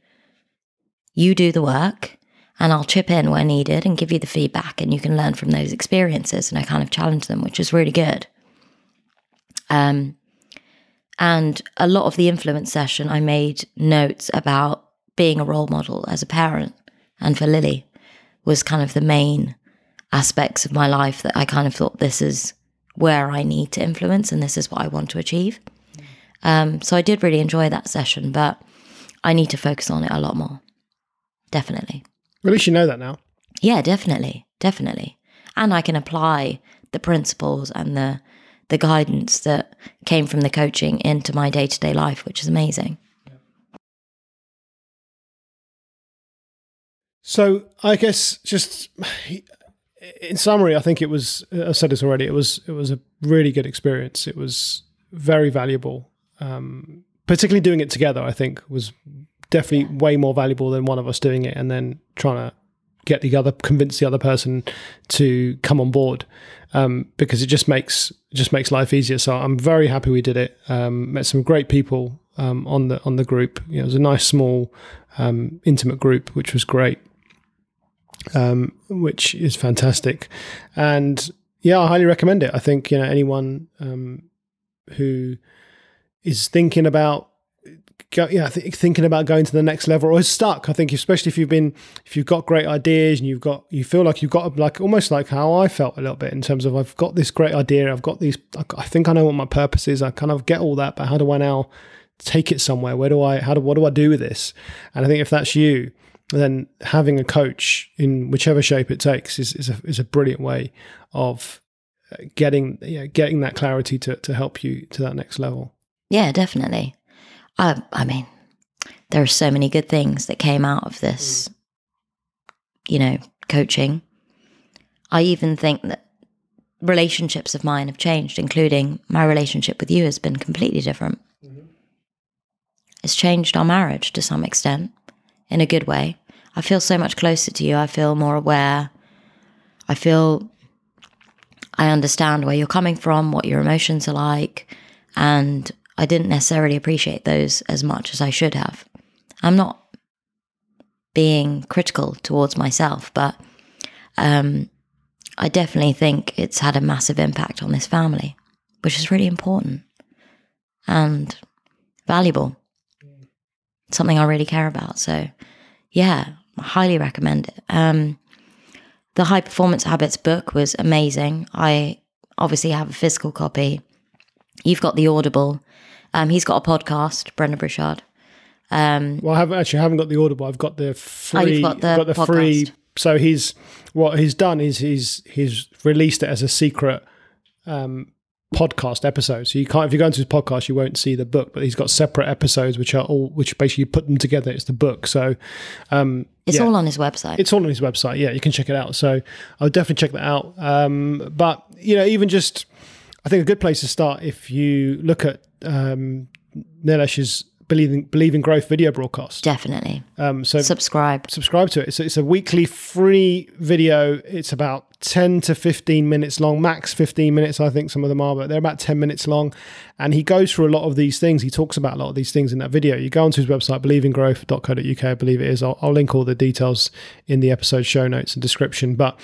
You do the work and I'll chip in where needed and give you the feedback and you can learn from those experiences. And I kind of challenge them, which is really good. Um, and a lot of the influence session, I made notes about being a role model as a parent. And for Lily was kind of the main aspects of my life that I kind of thought this is where I need to influence and this is what I want to achieve. Um, so I did really enjoy that session, but I need to focus on it a lot more. Definitely. Well, at least you know that now. Yeah, definitely, definitely. And I can apply the principles and the the guidance that came from the coaching into my day to day life, which is amazing. So I guess just in summary, I think it was. I said this already. It was. It was a really good experience. It was very valuable. Um, particularly doing it together, I think was definitely way more valuable than one of us doing it and then trying to get the other, convince the other person to come on board. Um, because it just makes just makes life easier. So I'm very happy we did it. Um, met some great people um, on the on the group. You know, it was a nice small um, intimate group, which was great um, which is fantastic. And yeah, I highly recommend it. I think you know anyone um, who is thinking about go, yeah, th- thinking about going to the next level or is stuck. I think, especially if you've been, if you've got great ideas and you've got, you feel like you've got like almost like how I felt a little bit in terms of I've got this great idea, I've got these, I think I know what my purpose is. I kind of get all that, but how do I now take it somewhere? Where do I, how do, what do I do with this? And I think if that's you, then having a coach in whichever shape it takes is, is a, is a brilliant way of uh, getting, you know, getting that clarity to, to help you to that next level. Yeah, definitely. I, I mean, there are so many good things that came out of this, you know, coaching. I even think that relationships of mine have changed, including my relationship with you has been completely different. Mm-hmm. It's changed our marriage to some extent in a good way. I feel so much closer to you. I feel more aware. I feel I understand where you're coming from, what your emotions are like, and I didn't necessarily appreciate those as much as I should have. I'm not being critical towards myself, but um, I definitely think it's had a massive impact on this family, which is really important and valuable. Something I really care about. So, yeah, I highly recommend it. Um, the High Performance Habits book was amazing. I obviously have a physical copy. You've got the Audible. Um, he's got a podcast, Brendon Burchard. Um, well, I haven't actually I haven't got the Audible. I've got the free. Oh, got the, got the free. So he's what he's done is he's he's released it as a secret um, podcast episode. So you can't if you go into his podcast, you won't see the book, but he's got separate episodes which are all which basically you put them together. It's the book. So um, it's yeah, all on his website. It's all on his website. Yeah, you can check it out. So I'll definitely check that out. Um, but you know, even just I think a good place to start if you look at um, Nilesh's believing believing growth video broadcast. Definitely. Um, so subscribe. Subscribe to it. It's, it's a weekly free video. It's about ten to fifteen minutes long, max fifteen minutes. I think some of them are, but they're about ten minutes long. And he goes through a lot of these things. He talks about a lot of these things in that video. You go onto his website, believinggrowth.co.uk. I believe it is. I'll, I'll link all the details in the episode show notes and description. But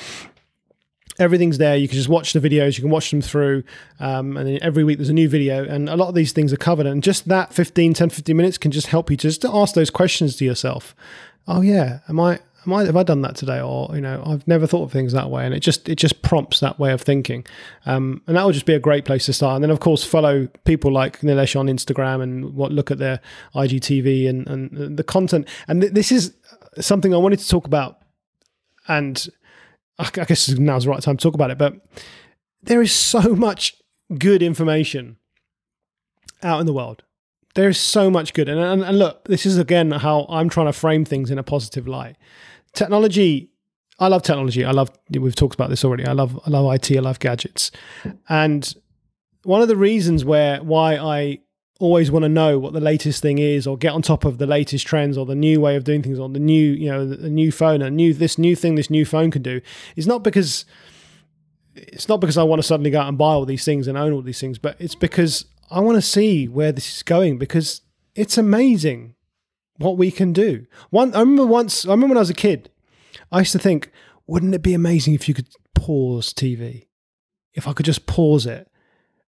everything's there. You can just watch the videos, you can watch them through, um, and every week there's a new video, and a lot of these things are covered. And just that 15, 10, 15 minutes can just help you just to ask those questions to yourself. Oh yeah, am I? Am I, have I done that today? Or you know, I've never thought of things that way, and it just it just prompts that way of thinking, um, and that will just be a great place to start. And then of course follow people like Nilesh on Instagram and what look at their IGTV and and the content. And th- this is something I wanted to talk about, and I guess now's the right time to talk about it, but there is so much good information out in the world. There is so much good. And, and, and look, this is again how I'm trying to frame things in a positive light. Technology, I love technology. I love, we've talked about this already. I love, I love IT. I love gadgets. And one of the reasons where, why I always want to know what the latest thing is or get on top of the latest trends or the new way of doing things or the new you know the, new phone and new this new thing this new phone can do. It's not because it's not because I want to suddenly go out and buy all these things and own all these things but it's because I want to see where this is going because it's amazing what we can do. One I remember once I remember when I was a kid I used to think wouldn't it be amazing if you could pause TV if I could just pause it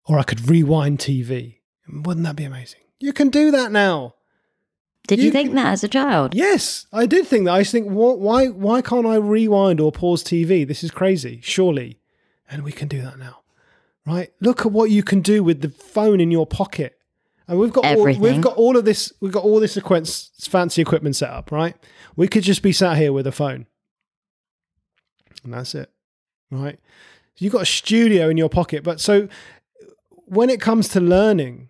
or I could rewind TV wouldn't that be amazing? You can do that now. Did you, you think that as a child? Yes, I did think that. I think, what, why, why can't I rewind or pause TV? This is crazy, surely. And we can do that now, right? Look at what you can do with the phone in your pocket. And we've got all, we've got all of this we've got all this equipment, fancy equipment set up, right? We could just be sat here with a phone, and that's it, right? You've got a studio in your pocket, but so when it comes to learning,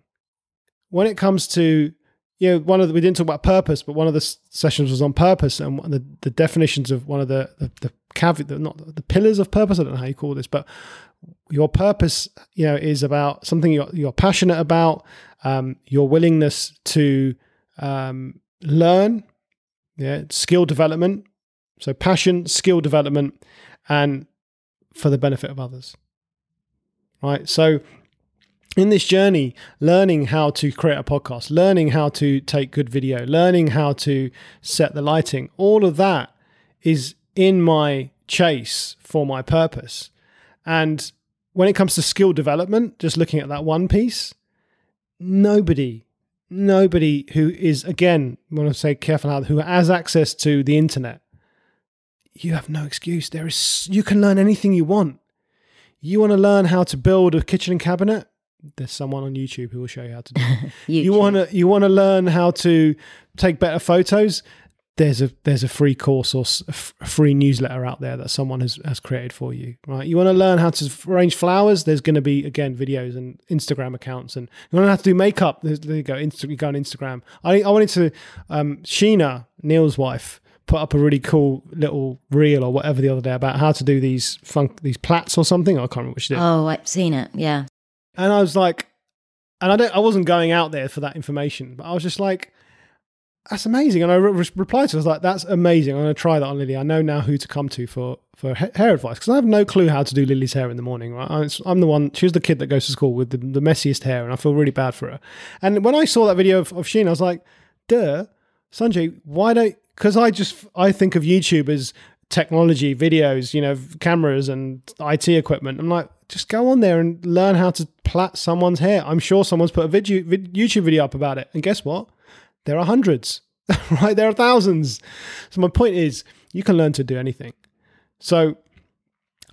when it comes to you know one of the, we didn't talk about purpose but one of the sessions was on purpose and the, the definitions of one of the the, the caveat not the pillars of purpose i don't know how you call this but your purpose you know is about something you're, you're passionate about um, your willingness to um, learn yeah skill development. So passion skill development and for the benefit of others. Right? So in this journey, learning how to create a podcast, learning how to take good video, learning how to set the lighting, all of that is in my chase for my purpose. And when it comes to skill development, just looking at that one piece, nobody, nobody who is again, I say careful how who has access to the internet, you have no excuse. There is you can learn anything you want. You want to learn how to build a kitchen cabinet? There's someone on YouTube who will show you how to do it. you want to you want to learn how to take better photos? there's a there's a free course or a free newsletter out there that someone has, has created for you right? You want to learn how to arrange flowers? There's going to be again videos and instagram accounts and you want to have to do makeup? There's, there you go Insta, you go on instagram. I, I wanted to um, sheena neil's wife put up a really cool little reel or whatever the other day about how to do these funk these plaits or something. I can't remember what she did. Oh i've seen it. Yeah and i was like and i don't i wasn't going out there for that information but i was just like that's amazing. And I re- replied to her, I was like, that's amazing. I'm going to try that on Lily. I know now who to come to for, for hair advice because I have no clue how to do Lily's hair in the morning, right? I'm the one, she's the kid that goes to school with the, the messiest hair and I feel really bad for her. And when I saw that video of, of Sheen, I was like, duh, Sanjay, why don't, because I just, I think of YouTube as technology, videos, you know, cameras and IT equipment. I'm like, just go on there and learn how to plait someone's hair. I'm sure someone's put a video, YouTube video up about it. And guess what? There are hundreds, right? There are thousands. So my point is, you can learn to do anything. So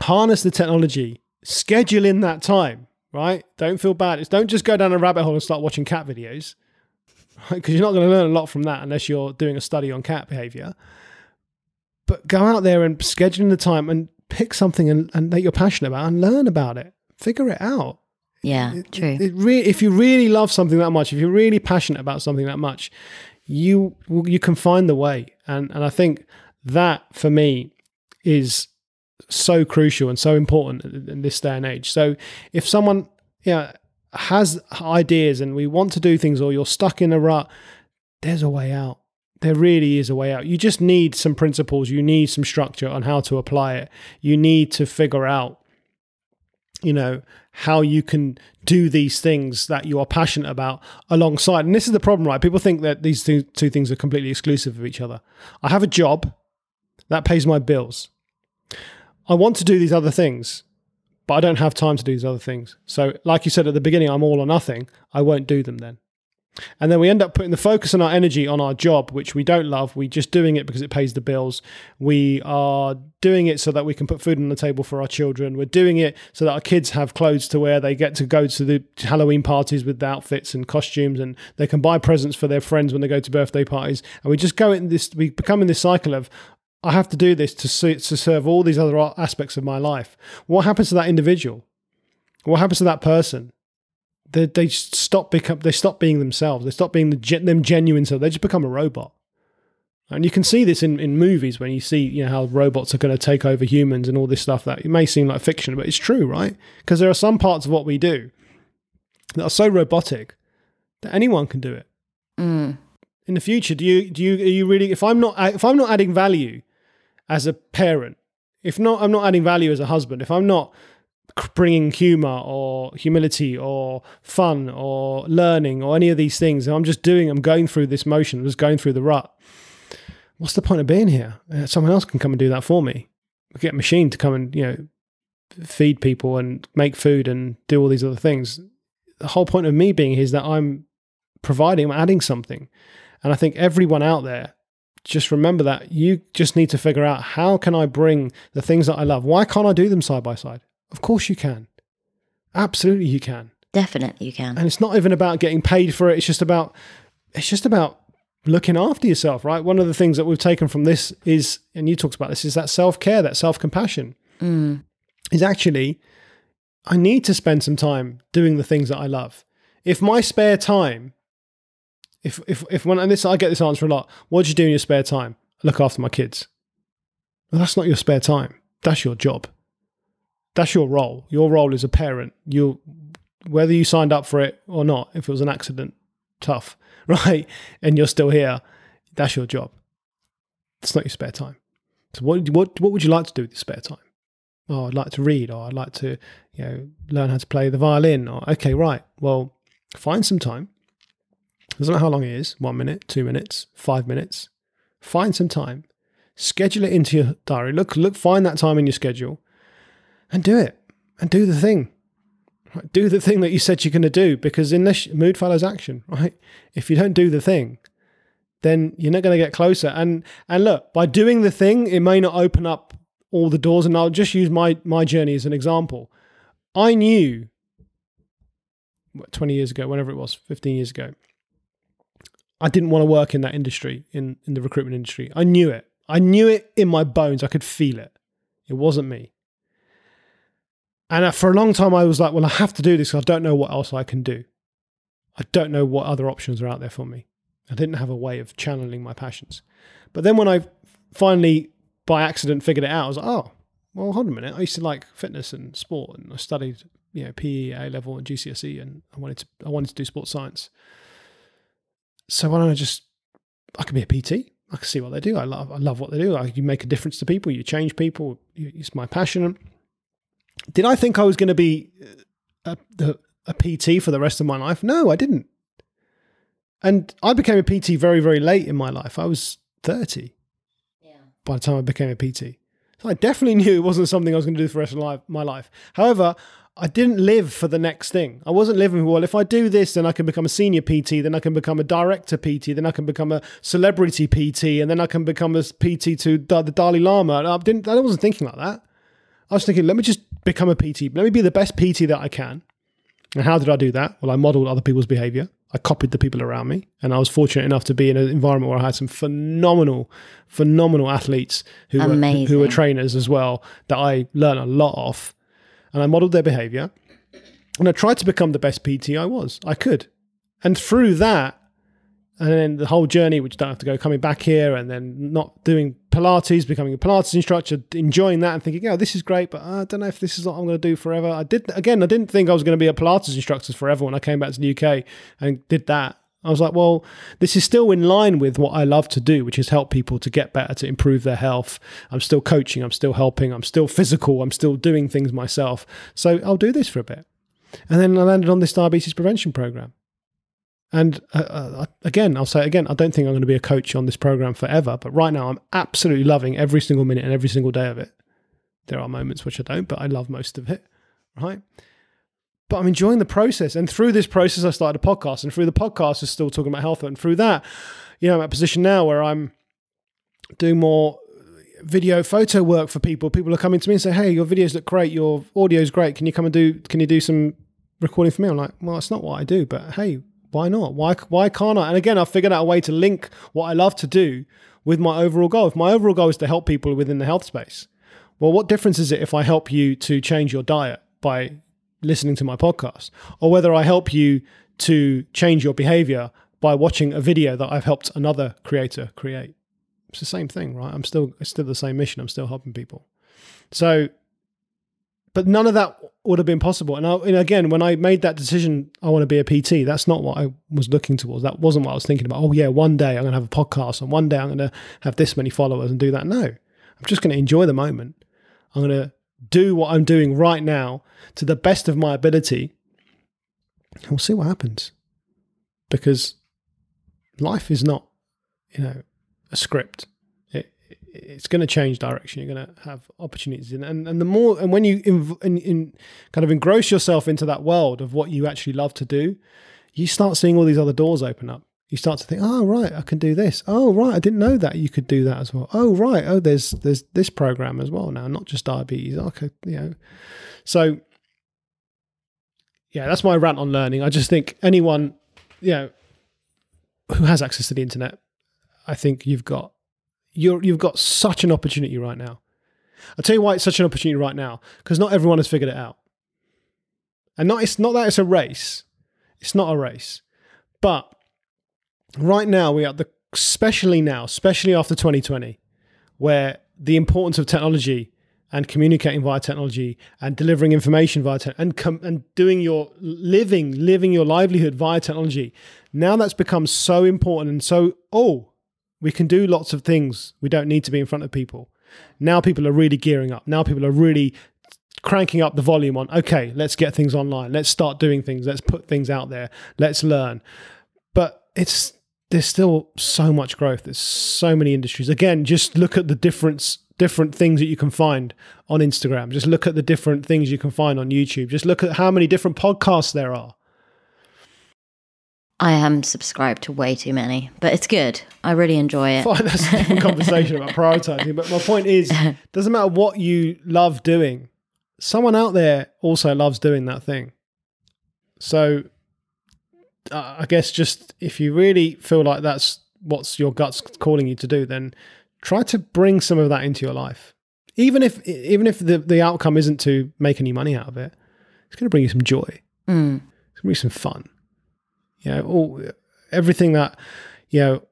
harness the technology, schedule in that time, right? Don't feel bad. It's don't just go down a rabbit hole and start watching cat videos, right? Because you're not going to learn a lot from that unless you're doing a study on cat behavior. But go out there and schedule in the time and pick something and, and that you're passionate about and learn about it. Figure it out. Yeah, it, true. It re- if you really love something that much, if you're really passionate about something that much, you you can find the way. And and I think that for me is so crucial and so important in this day and age. So if someone you know, has ideas and we want to do things, or you're stuck in a rut, there's a way out. There really is a way out. You just need some principles. You need some structure on how to apply it. You need to figure out you know how you can do these things that you are passionate about alongside. And this is the problem right? People think that these two, two things are completely exclusive of each other. I have a job that pays my bills. I want to do these other things but i don't have time to do these other things. So like you said at the beginning i'm all or nothing. I won't do them then and then we end up putting the focus and our energy on our job, which we don't love. We're just doing it because it pays the bills. We are doing it so that we can put food on the table for our children. We're doing it so that our kids have clothes to wear. They get to go to the Halloween parties with outfits and costumes, and they can buy presents for their friends when they go to birthday parties. And we just go in this, we become in this cycle of, I have to do this to, to serve all these other aspects of my life. What happens to that individual? What happens to that person? They, they stop become they stop being themselves. They stop being the, them genuine self. They just become a robot. And you can see this in, in movies when you see you know how robots are going to take over humans and all this stuff. That it may seem like fiction, but it's true, right? Because there are some parts of what we do that are so robotic that anyone can do it. Mm. In the future, do you do you are you really? If I'm not if I'm not adding value as a parent, if not I'm not adding value as a husband, if I'm not bringing humor or humility or fun or learning or any of these things. And I'm just doing, I'm going through this motion, I'm just going through the rut. What's the point of being here? Uh, someone else can come and do that for me. Get a machine to come and, you know, feed people and make food and do all these other things. The whole point of me being here is that I'm providing, I'm adding something. And I think everyone out there, just remember that you just need to figure out how can I bring the things that I love? Why can't I do them side by side? Of course you can. Absolutely you can. Definitely you can. And it's not even about getting paid for it. It's just about it's just about looking after yourself, right? One of the things that we've taken from this is, and you talked about this, is that self care, that self compassion. Mm. Is actually, I need to spend some time doing the things that I love. If my spare time, if if if when and this I get this answer a lot, what do you do in your spare time? I look after my kids. Well, that's not your spare time. That's your job. That's your role. Your role is a parent. You, whether you signed up for it or not, if it was an accident, tough, right? And you're still here, that's your job. It's not your spare time. So what what what would you like to do with your spare time? Oh, I'd like to read, or I'd like to, you know, learn how to play the violin. Or okay, right. Well, find some time. Doesn't matter how long it is, one minute, two minutes, five minutes. Find some time. Schedule it into your diary. Look, look, find that time in your schedule and do it and do the thing. Do the thing that you said you're going to do because in this mood follows action, right? If you don't do the thing, then you're not going to get closer. And and look, by doing the thing, it may not open up all the doors. And I'll just use my my journey as an example. I knew what, 20 years ago, whenever it was, 15 years ago, I didn't want to work in that industry, in, in the recruitment industry. I knew it. I knew it in my bones. I could feel it. It wasn't me. And uh, for a long time, I was like, well, I have to do this. I don't know what else I can do. I don't know what other options are out there for me. I didn't have a way of channeling my passions. But then when I finally, by accident, figured it out, I was like, oh, well, hold on a minute. I used to like fitness and sport, and I studied, you know, PE, A level, and GCSE, and I wanted to, I wanted to do sports science. So why don't I just, I could be a PT. I can see what they do. I love, I love what they do. I, you make a difference to people. You change people. It's my passion. Did I think I was going to be a, a, a PT for the rest of my life? No, I didn't. And I became a PT very, very late in my life. I was 30 yeah. by the time I became a PT. So I definitely knew it wasn't something I was going to do for the rest of life, my life. However, I didn't live for the next thing. I wasn't living, well, if I do this, then I can become a senior PT, then I can become a director PT, then I can become a celebrity PT, and then I can become a PT to the Dalai Lama. I, didn't, I wasn't thinking like that. I was thinking, let me just become a PT. Let me be the best PT that I can. And how did I do that? Well, I modeled other people's behavior. I copied the people around me, and I was fortunate enough to be in an environment where I had some phenomenal, phenomenal athletes who were who were trainers as well that I learned a lot of, and I modeled their behavior, and I tried to become the best PT I was. I could, and through that, and then the whole journey, which don't have to go coming back here and then not doing Pilates, becoming a Pilates instructor, enjoying that and thinking, oh, this is great, but I don't know if this is what I'm going to do forever. I did again. I didn't think I was going to be a Pilates instructor forever when I came back to the UK and did that. I was like, well, this is still in line with what I love to do, which is help people to get better, to improve their health. I'm still coaching, I'm still helping, I'm still physical, I'm still doing things myself. So I'll do this for a bit. And then I landed on this diabetes prevention program. And uh, uh, again, I'll say again, I don't think I'm going to be a coach on this program forever, but right now I'm absolutely loving every single minute and every single day of it. There are moments which I don't, but I love most of it, right? But I'm enjoying the process. And through this process, I started a podcast, and through the podcast, I'm still talking about health. And through that, you know, I'm at a position now where I'm doing more video photo work for people. People are coming to me and say, "Hey, your videos look great. Your audio is great. Can you come and do? Can you do some recording for me?" I'm like, "Well, it's not what I do, but hey, why not? Why why can't I? And again, I've figured out a way to link what I love to do with my overall goal. If my overall goal is to help people within the health space, well, what difference is it if I help you to change your diet by listening to my podcast, or whether I help you to change your behavior by watching a video that I've helped another creator create? It's the same thing, right? I'm still it's still the same mission. I'm still helping people. So but none of that would have been possible. And, I, and, again, when I made that decision, I want to be a PT. That's not what I was looking towards. That wasn't what I was thinking about. Oh yeah, one day I'm going to have a podcast, and one day I'm going to have this many followers and do that. No, I'm just going to enjoy the moment. I'm going to do what I'm doing right now to the best of my ability, and we'll see what happens. Because life is not, you know, a script it's going to change direction. You're going to have opportunities, and and, the more and when you in, in, kind of engross yourself into that world of what you actually love to do, you start seeing all these other doors open up. You start to think, oh right, I can do this. Oh right, I didn't know that you could do that as well. Oh right, oh there's there's this program as well now, not just diabetes. Okay, you know, so yeah, that's my rant on learning. I just think anyone, you know, who has access to the internet, I think you've got you're, you've got such an opportunity right now. I'll tell you why it's such an opportunity right now, because not everyone has figured it out. And not, it's not that it's a race, it's not a race. But right now, we are the, especially now, especially after 2020, where the importance of technology and communicating via technology and delivering information via te- and com- and doing your living living your livelihood via technology now that's become so important and so oh we can do lots of things. We don't need to be in front of people. Now people are really gearing up. Now people are really cranking up the volume on, okay, let's get things online. Let's start doing things. Let's put things out there. Let's learn. But it's there's still so much growth. There's so many industries. Again, just look at the difference different things that you can find on Instagram. Just look at the different things you can find on YouTube. Just look at how many different podcasts there are. I am subscribed to way too many, but it's good. I really enjoy it. Fine, that's a different conversation about prioritizing. But my point is, doesn't matter what you love doing, someone out there also loves doing that thing. So uh, I guess just if you really feel like that's what's your guts calling you to do, then try to bring some of that into your life. Even if even if the, the outcome isn't to make any money out of it, it's going to bring you some joy. Mm. It's going to bring you some fun. You know, all everything that you know,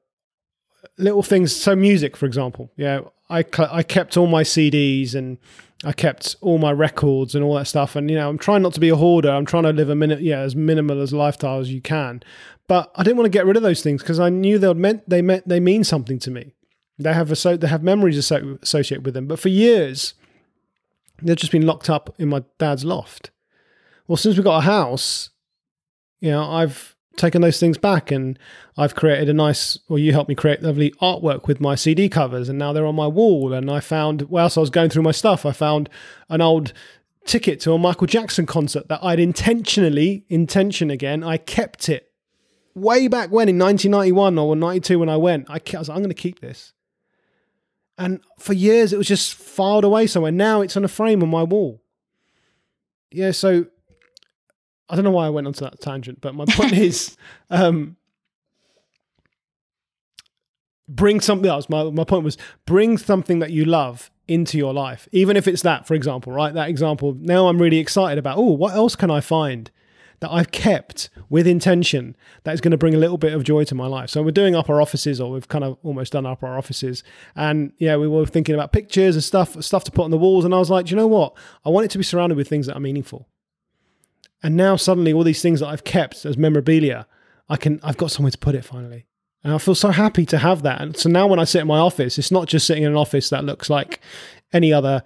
little things. So music, for example. You know, I I kept all my CDs and I kept all my records and all that stuff. And you know, I'm trying not to be a hoarder. I'm trying to live a minute, yeah, as minimal as lifestyle as you can. But I didn't want to get rid of those things because I knew they meant they meant they mean something to me. They have a, they have memories associated with them. But for years, they've just been locked up in my dad's loft. Well, since we got a house, you know, I've taken those things back and I've created a nice, or you helped me create lovely artwork with my CD covers, and now they're on my wall. And I found, whilst I was going through my stuff, I found an old ticket to a Michael Jackson concert that I'd intentionally, intention again, I kept it way back when in 1991 or 92 when I went. I, kept, I was like, I'm going to keep this. And for years, it was just filed away somewhere. Now it's on a frame on my wall. Yeah, so I don't know why I went onto that tangent, but my point is um, bring something else. My, my point was bring something that you love into your life, even if it's that, for example, right? That example. Now I'm really excited about, oh, what else can I find that I've kept with intention that is going to bring a little bit of joy to my life. So we're doing up our offices, or we've kind of almost done up our offices, and yeah, we were thinking about pictures and stuff, stuff to put on the walls, and I was like, you know what? I want it to be surrounded with things that are meaningful. And now suddenly, all these things that I've kept as memorabilia, I can, I've got somewhere to put it finally. And I feel so happy to have that. And so now when I sit in my office, it's not just sitting in an office that looks like any other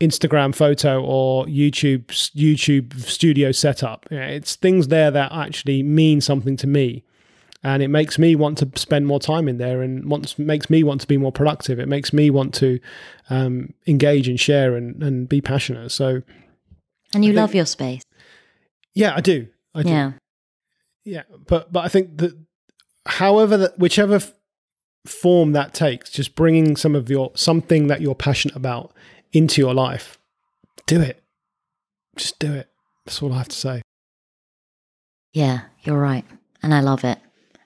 Instagram photo or YouTube YouTube studio setup. It's things there that actually mean something to me, and it makes me want to spend more time in there, and wants makes me want to be more productive. It makes me want to um, engage and share and and be passionate. So, and you love your space. Yeah, I do. I do. Yeah, yeah, but but I think that however that whichever f- form that takes, just bringing some of your something that you're passionate about into your life, do it. Just do it. That's all I have to say. Yeah, you're right. And I love it.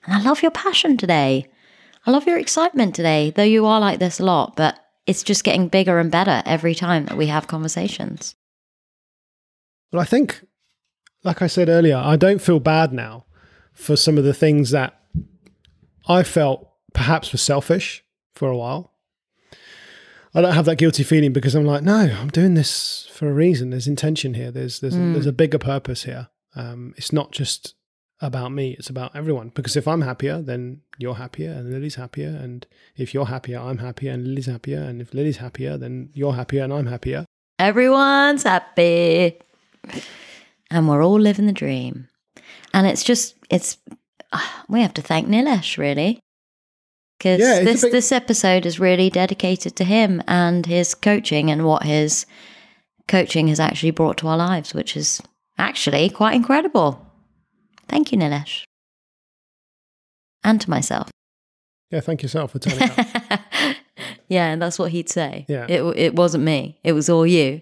And I love your passion today. I love your excitement today, though you are like this a lot, but it's just getting bigger and better every time that we have conversations. Well, I think, like I said earlier, I don't feel bad now for some of the things that I felt perhaps were selfish for a while. I don't have that guilty feeling because I'm like, no, I'm doing this for a reason. There's intention here. There's there's mm. there's a bigger purpose here. Um, it's not just about me. It's about everyone. Because if I'm happier, then you're happier, and Lily's happier. And if you're happier, I'm happier, and Lily's happier. And if Lily's happier, then you're happier, and I'm happier. Everyone's happy, and we're all living the dream. And it's just it's ah, we have to thank Nilesh really because yeah, this big... this episode is really dedicated to him and his coaching and what his coaching has actually brought to our lives, which is actually quite incredible. Thank you, Nilesh, and to myself. Yeah, thank yourself for turning up. yeah, and that's what he'd say. Yeah, it it wasn't me; it was all you.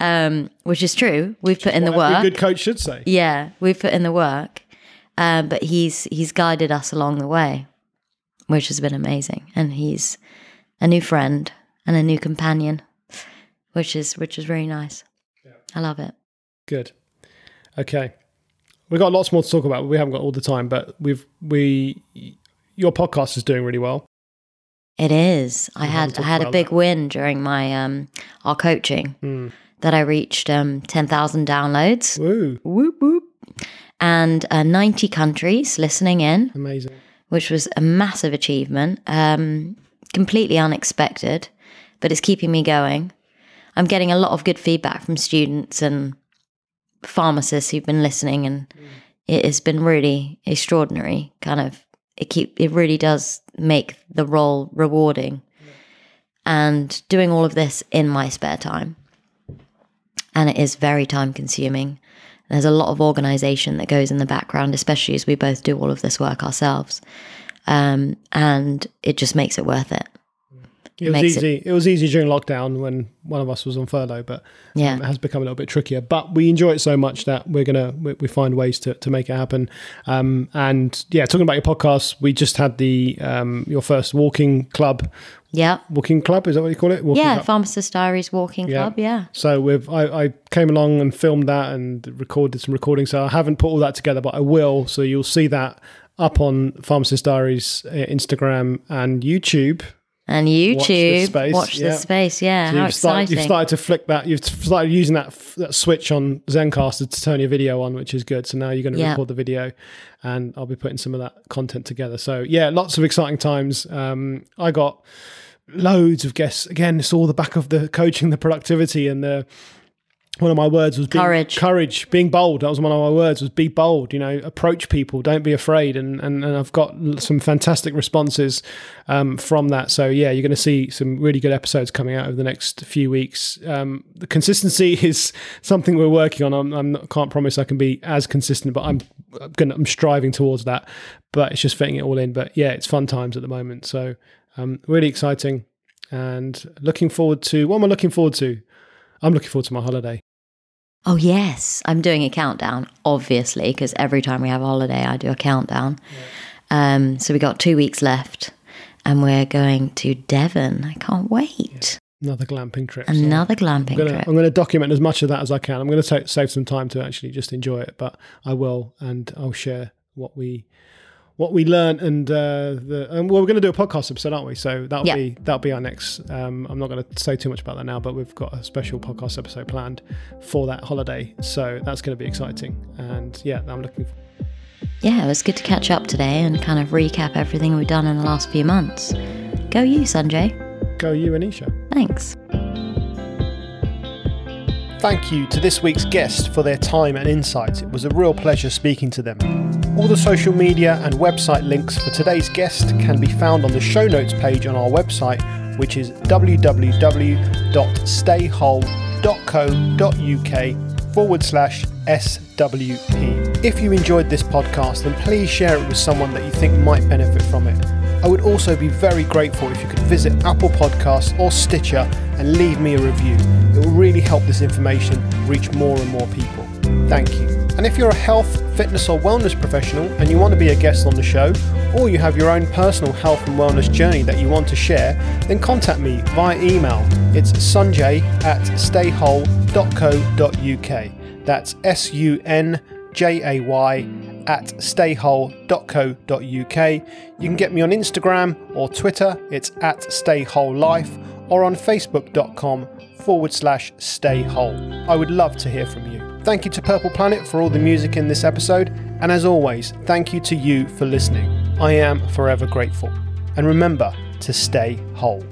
Um, which is true. We've put in the work. A good coach should say. Yeah, we've put in the work, um, but he's he's guided us along the way which has been amazing. And he's a new friend and a new companion, which is which is very nice. Yeah. I love it. Good. Okay. We've got lots more to talk about. We haven't got all the time, but we've we your podcast is doing really well. It is. I had I had a big that. win during my um our coaching mm. That I reached um ten thousand downloads. Woo. Whoop whoop. And uh, ninety countries listening in. Amazing which was a massive achievement, um, completely unexpected, but it's keeping me going. I'm getting a lot of good feedback from students and pharmacists who've been listening, and mm. it has been really extraordinary. Kind of, it keep it really does make the role rewarding. and doing all of this in my spare time. And it is very time consuming. There's a lot of organization that goes in the background, especially as we both do all of this work ourselves. Um, and it just makes it worth it. It was makes easy. It, was easy during lockdown when one of us was on furlough, but Yeah. um, it has become a little bit trickier. But we enjoy it so much that we're gonna we, we find ways to, to make it happen. Um, and yeah, talking about your podcast, we just had the um, your first walking club. Yeah. Walking club is that what you call it? Walking Yeah. club. Pharmacist Diaries Walking Yeah. Club. Yeah. So we've I, I came along and filmed that and recorded some recordings. So I haven't put all that together, but I will. So you'll see that up on Pharmacist Diaries uh, Instagram and YouTube. And YouTube, Watch YouTube. space, Watch yeah. this space. Yeah. So How you've, started, exciting. you've started to flick that. You've started using that f- that switch on Zencastr to turn your video on, which is good. So now you're going to Yeah. record the video, and I'll be putting some of that content together. So yeah, lots of exciting times. Um, I got loads of guests. Again, it's all the back of the coaching, the productivity, and the. One of my words was being, Courage. Courage, being bold. That was one of my words. Was be bold. You know, approach people. Don't be afraid. And and, and I've got some fantastic responses um, from that. So yeah, you're going to see some really good episodes coming out over the next few weeks. Um, the consistency is something we're working on. I'm, I'm not, can't promise I can be as consistent, but I'm going. I'm striving towards that. But it's just fitting it all in. But yeah, it's fun times at the moment. So um, really exciting, and looking forward to. What am I looking forward to? I'm looking forward to my holiday. Oh, yes. I'm doing a countdown, obviously, because every time we have a holiday, I do a countdown. Um, so we got two weeks left and we're going to Devon. I can't wait. Another glamping trip. so- Another glamping I'm gonna, trip. I'm going to document as much of that as I can. I'm going to save some time to actually just enjoy it, but I will, and I'll share what we what we learned. And uh, the and well, we're going to do a podcast episode, aren't we? So that'll Yeah. be that'll be our next. Um, I'm not going to say too much about that now, but we've got a special podcast episode planned for that holiday, so that's going to be exciting. And yeah, I'm looking. For- Yeah, it was good to catch up today and kind of recap everything we've done in the last few months. Go you, Sanjay. Go you, Anisha. Thanks. Thank you to this week's guest for their time and insight. It was a real pleasure speaking to them. All the social media and website links for today's guest can be found on the show notes page on our website, which is www.staywhole.co.uk forward slash SWP. If you enjoyed this podcast, then please share it with someone that you think might benefit from it. I would also be very grateful if you could visit Apple Podcasts or Stitcher and leave me a review. Really help this information reach more and more people. Thank you. And if you're a health, fitness, or wellness professional and you want to be a guest on the show, or you have your own personal health and wellness journey that you want to share, then contact me via email. It's sunjay at staywhole.co.uk. That's S U N J A Y at staywhole.co.uk. You can get me on Instagram or Twitter, it's at staywholelife, or on facebook.com forward slash stay whole. I would love to hear from you. Thank you to Purple Planet for all the music in this episode, and as always, thank you to you for listening. I am forever grateful. And remember to stay whole.